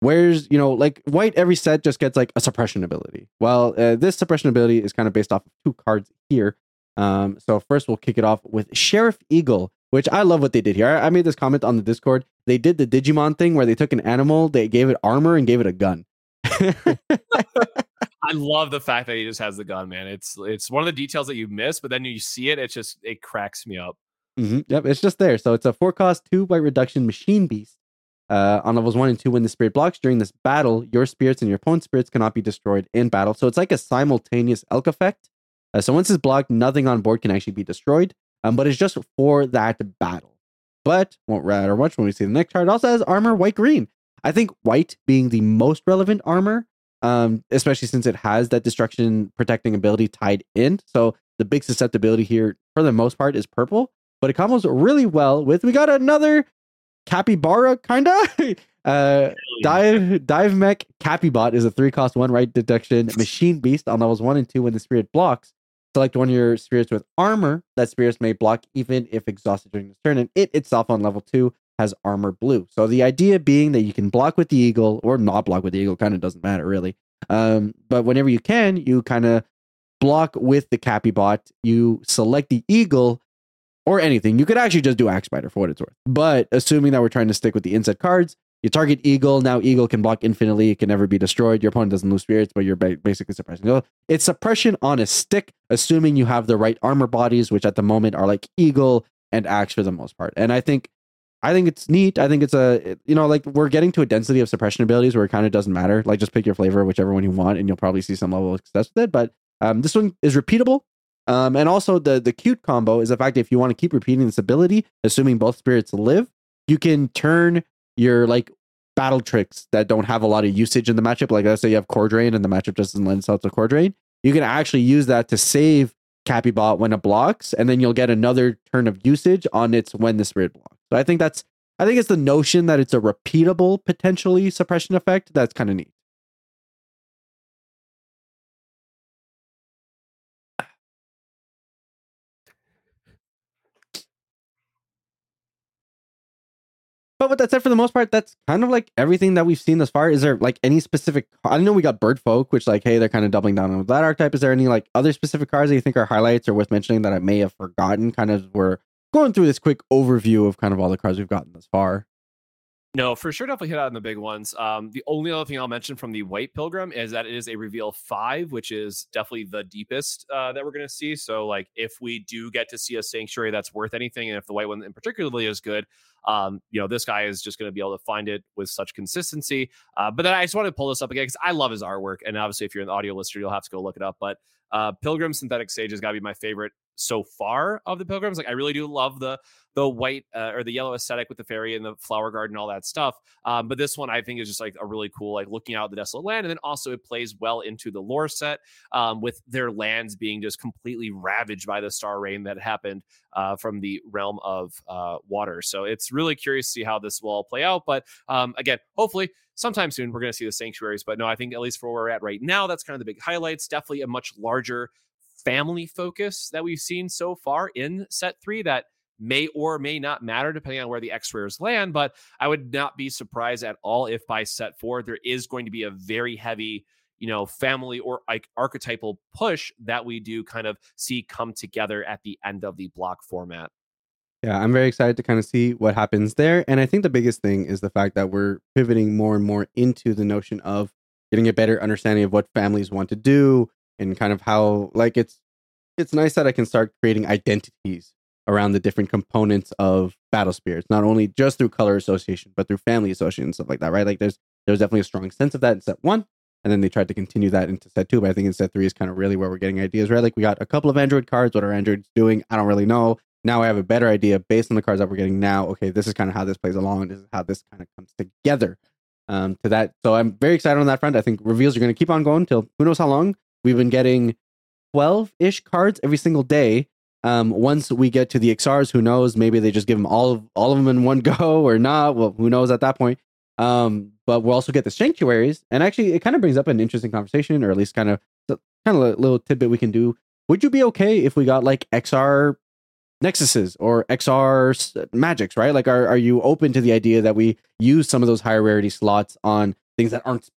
Where's, you know, like white every set just gets like a suppression ability. Well, uh, this suppression ability is kind of based off of two cards here. Um, so first we'll kick it off with Sheriff Eagle, which I love what they did here. I, I made this comment on the Discord. They did the Digimon thing where they took an animal, they gave it armor and gave it a gun. [laughs] I love the fact that he just has the gun, man. It's it's one of the details that you miss, but then you see it, it just it cracks me up. Mm-hmm. Yep, it's just there. So it's a four cost, two white reduction machine beast. Uh, on levels one and two, when the spirit blocks during this battle, your spirits and your opponent's spirits cannot be destroyed in battle. So it's like a simultaneous elk effect. Uh, so once it's blocked, nothing on board can actually be destroyed, um, but it's just for that battle. But won't matter much when we see the next card. It also has armor white green. I think white being the most relevant armor, um, especially since it has that destruction protecting ability tied in. So the big susceptibility here, for the most part, is purple. But it combos really well with. We got another capybara kinda? [laughs] Uh dive dive mech capybot is a three cost one right deduction machine beast on levels one and two when the spirit blocks. Select one of your spirits with armor. That spirits may block even if exhausted during this turn and it itself on level two has armor blue. So the idea being that you can block with the eagle or not block with the eagle kind of doesn't matter really. Um but whenever you can you kind of block with the capybot. You select the eagle or anything. You could actually just do Axe Spider for what it's worth. But assuming that we're trying to stick with the inset cards, you target Eagle. Now Eagle can block infinitely. It can never be destroyed. Your opponent doesn't lose spirits, but you're basically suppressing. It's suppression on a stick, assuming you have the right armor bodies, which at the moment are like Eagle and Axe for the most part. And I think, I think it's neat. I think it's a, you know, like we're getting to a density of suppression abilities where it kind of doesn't matter. Like just pick your flavor, whichever one you want, and you'll probably see some level of success with it. But um, this one is repeatable. Um, and also the the cute combo is the fact that if you want to keep repeating this ability, assuming both spirits live, you can turn your like battle tricks that don't have a lot of usage in the matchup. Like let's say you have core drain and the matchup doesn't lend itself to core drain. You can actually use that to save Capybot when it blocks, and then you'll get another turn of usage on its when the spirit blocks. So I think that's I think it's the notion that it's a repeatable potentially suppression effect that's kind of neat. But with that said, for the most part, that's kind of like everything that we've seen thus far. Is there like any specific? I know we got Bird Folk, which like, hey, they're kind of doubling down on that archetype. Is there any like other specific cards that you think are highlights or worth mentioning that I may have forgotten? Kind of we're going through this quick overview of kind of all the cards we've gotten thus far. No, for sure, definitely hit out on the big ones. Um, the only other thing I'll mention from the White Pilgrim is that it is a reveal five, which is definitely the deepest uh, that we're going to see. So, like, if we do get to see a sanctuary that's worth anything, and if the white one in particularly is good, um, you know, this guy is just going to be able to find it with such consistency. Uh, but then I just want to pull this up again because I love his artwork, and obviously, if you're an audio listener, you'll have to go look it up. But uh, Pilgrim Synthetic Sage has got to be my favorite so far of the pilgrims. Like I really do love the the white uh, or the yellow aesthetic with the fairy and the flower garden, all that stuff. Um, but this one I think is just like a really cool, like looking out the desolate land, and then also it plays well into the lore set um, with their lands being just completely ravaged by the star rain that happened uh, from the realm of uh, water. So it's really curious to see how this will all play out. But um, again, hopefully sometime soon we're going to see the sanctuaries. But no, I think at least for where we're at right now, that's kind of the big highlights. Definitely a much larger family focus that we've seen so far in set three that may or may not matter depending on where the X rares land. But I would not be surprised at all if by set four there is going to be a very heavy, you know, family or archetypal push that we do kind of see come together at the end of the block format. Yeah, I'm very excited to kind of see what happens there. And I think the biggest thing is the fact that we're pivoting more and more into the notion of getting a better understanding of what families want to do and kind of how like it's it's nice that I can start creating identities around the different components of battle spirits, not only just through color association, but through family association and stuff like that, right? Like there's there's definitely a strong sense of that in set one. And then they tried to continue that into set two. But I think in set three is kind of really where we're getting ideas, right? Like we got a couple of Android cards. What are androids doing? I don't really know. Now I have a better idea based on the cards that we're getting now. Okay, this is kind of how this plays along. This is how this kind of comes together um, to that. So I'm very excited on that front. I think reveals are going to keep on going till who knows how long. We've been getting 12 ish cards every single day. Um, once we get to the XRs, who knows? Maybe they just give them all of all of them in one [laughs] go or not. Well, who knows at that point? Um, but we'll also get the sanctuaries, and actually, it kind of brings up an interesting conversation, or at least kind of kind of a little tidbit we can do. Would you be okay if we got like XR nexuses or XR magics, right? Like, are, are you open to the idea that we use some of those higher rarity slots on things that aren't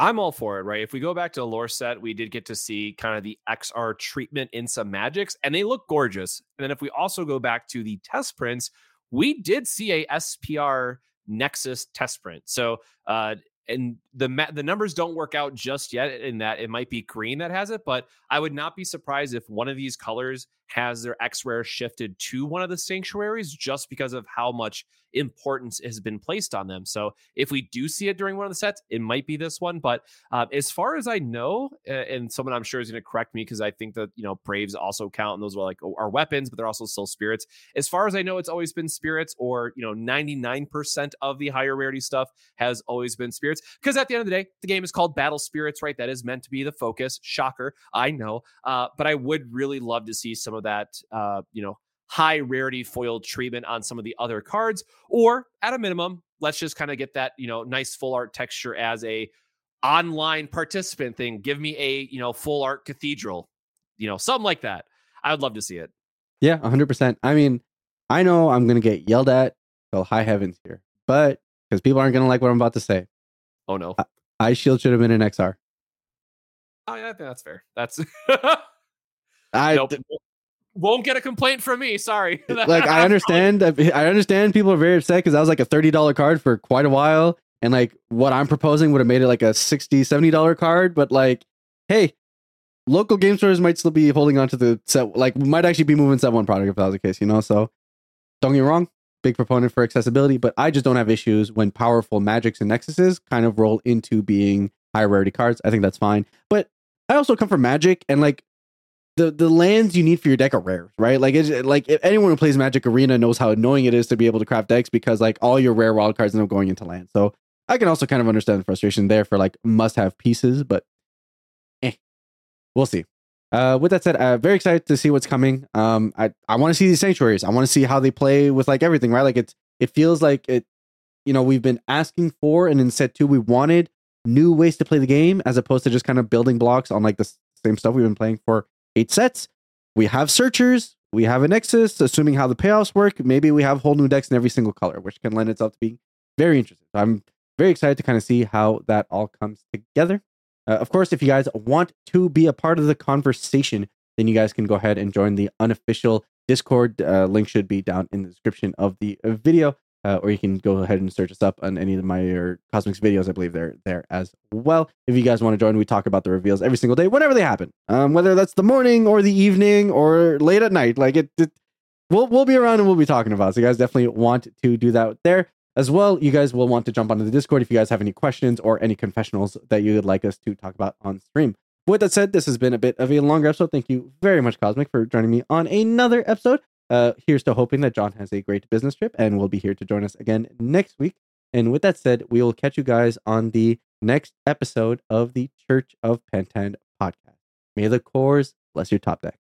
I'm all for it, right? If we go back to the lore set, we did get to see kind of the XR treatment in some magics, and they look gorgeous. And then if we also go back to the test prints, we did see a SPR Nexus test print. So uh, and the ma- the numbers don't work out just yet in that it might be green that has it, but I would not be surprised if one of these colors has their X rare shifted to one of the sanctuaries just because of how much importance has been placed on them. So if we do see it during one of the sets, it might be this one. But uh, as far as I know, and someone I'm sure is going to correct me because I think that you know Braves also count and those are like are weapons, but they're also still spirits. As far as I know, it's always been spirits, or you know, 99% of the higher rarity stuff has always been spirits. Because at the end of the day, the game is called Battle Spirits, right? That is meant to be the focus. Shocker, I know, uh, but I would really love to see some of that, uh, you know high rarity foiled treatment on some of the other cards, or at a minimum, let's just kind of get that, you know, nice full art texture as a online participant thing. Give me a, you know, full art cathedral, you know, something like that. I would love to see it. Yeah, 100%. I mean, I know I'm going to get yelled at till high heavens here, but because people aren't going to like what I'm about to say. Oh, no. Ice Shield should have been an XR. Oh, yeah, I think that's fair. That's. [laughs] I, nope won't get a complaint from me. Sorry. [laughs] like I understand I understand people are very upset because that was like a $30 card for quite a while. And like what I'm proposing would have made it like a 60 $70 card. But like, hey, local game stores might still be holding on to the set like might actually be moving set one product if that was the case, you know? So don't get me wrong, big proponent for accessibility, but I just don't have issues when powerful magics and nexuses kind of roll into being high rarity cards. I think that's fine. But I also come from magic and like the the lands you need for your deck are rare, right? Like it's like anyone who plays Magic Arena knows how annoying it is to be able to craft decks because like all your rare wild cards end up going into land. So I can also kind of understand the frustration there for like must have pieces, but eh, we'll see. Uh, with that said, I'm uh, very excited to see what's coming. Um, I I want to see these sanctuaries. I want to see how they play with like everything, right? Like it's it feels like it. You know, we've been asking for, and in set two, we wanted new ways to play the game as opposed to just kind of building blocks on like the same stuff we've been playing for eight sets. We have searchers, we have a Nexus, assuming how the payoffs work. Maybe we have whole new decks in every single color, which can lend itself to being very interesting. So I'm very excited to kind of see how that all comes together. Uh, of course, if you guys want to be a part of the conversation, then you guys can go ahead and join the unofficial Discord. Uh, link should be down in the description of the video uh, or you can go ahead and search us up on any of my or Kozmic's videos. I believe they're there as well. If you guys want to join, we talk about the reveals every single day, whenever they happen, um, whether that's the morning or the evening or late at night. Like it, it, we'll we'll be around and we'll be talking about. It. So you guys definitely want to do that there as well. You guys will want to jump onto the Discord if you guys have any questions or any confessionals that you would like us to talk about on stream. With that said, this has been a bit of a longer episode. Thank you very much, Kozmic, for joining me on another episode. Uh, here's to hoping that John has a great business trip and will be here to join us again next week. And with that said, we will catch you guys on the next episode of the Church of Pentan podcast. May the cores bless your top deck.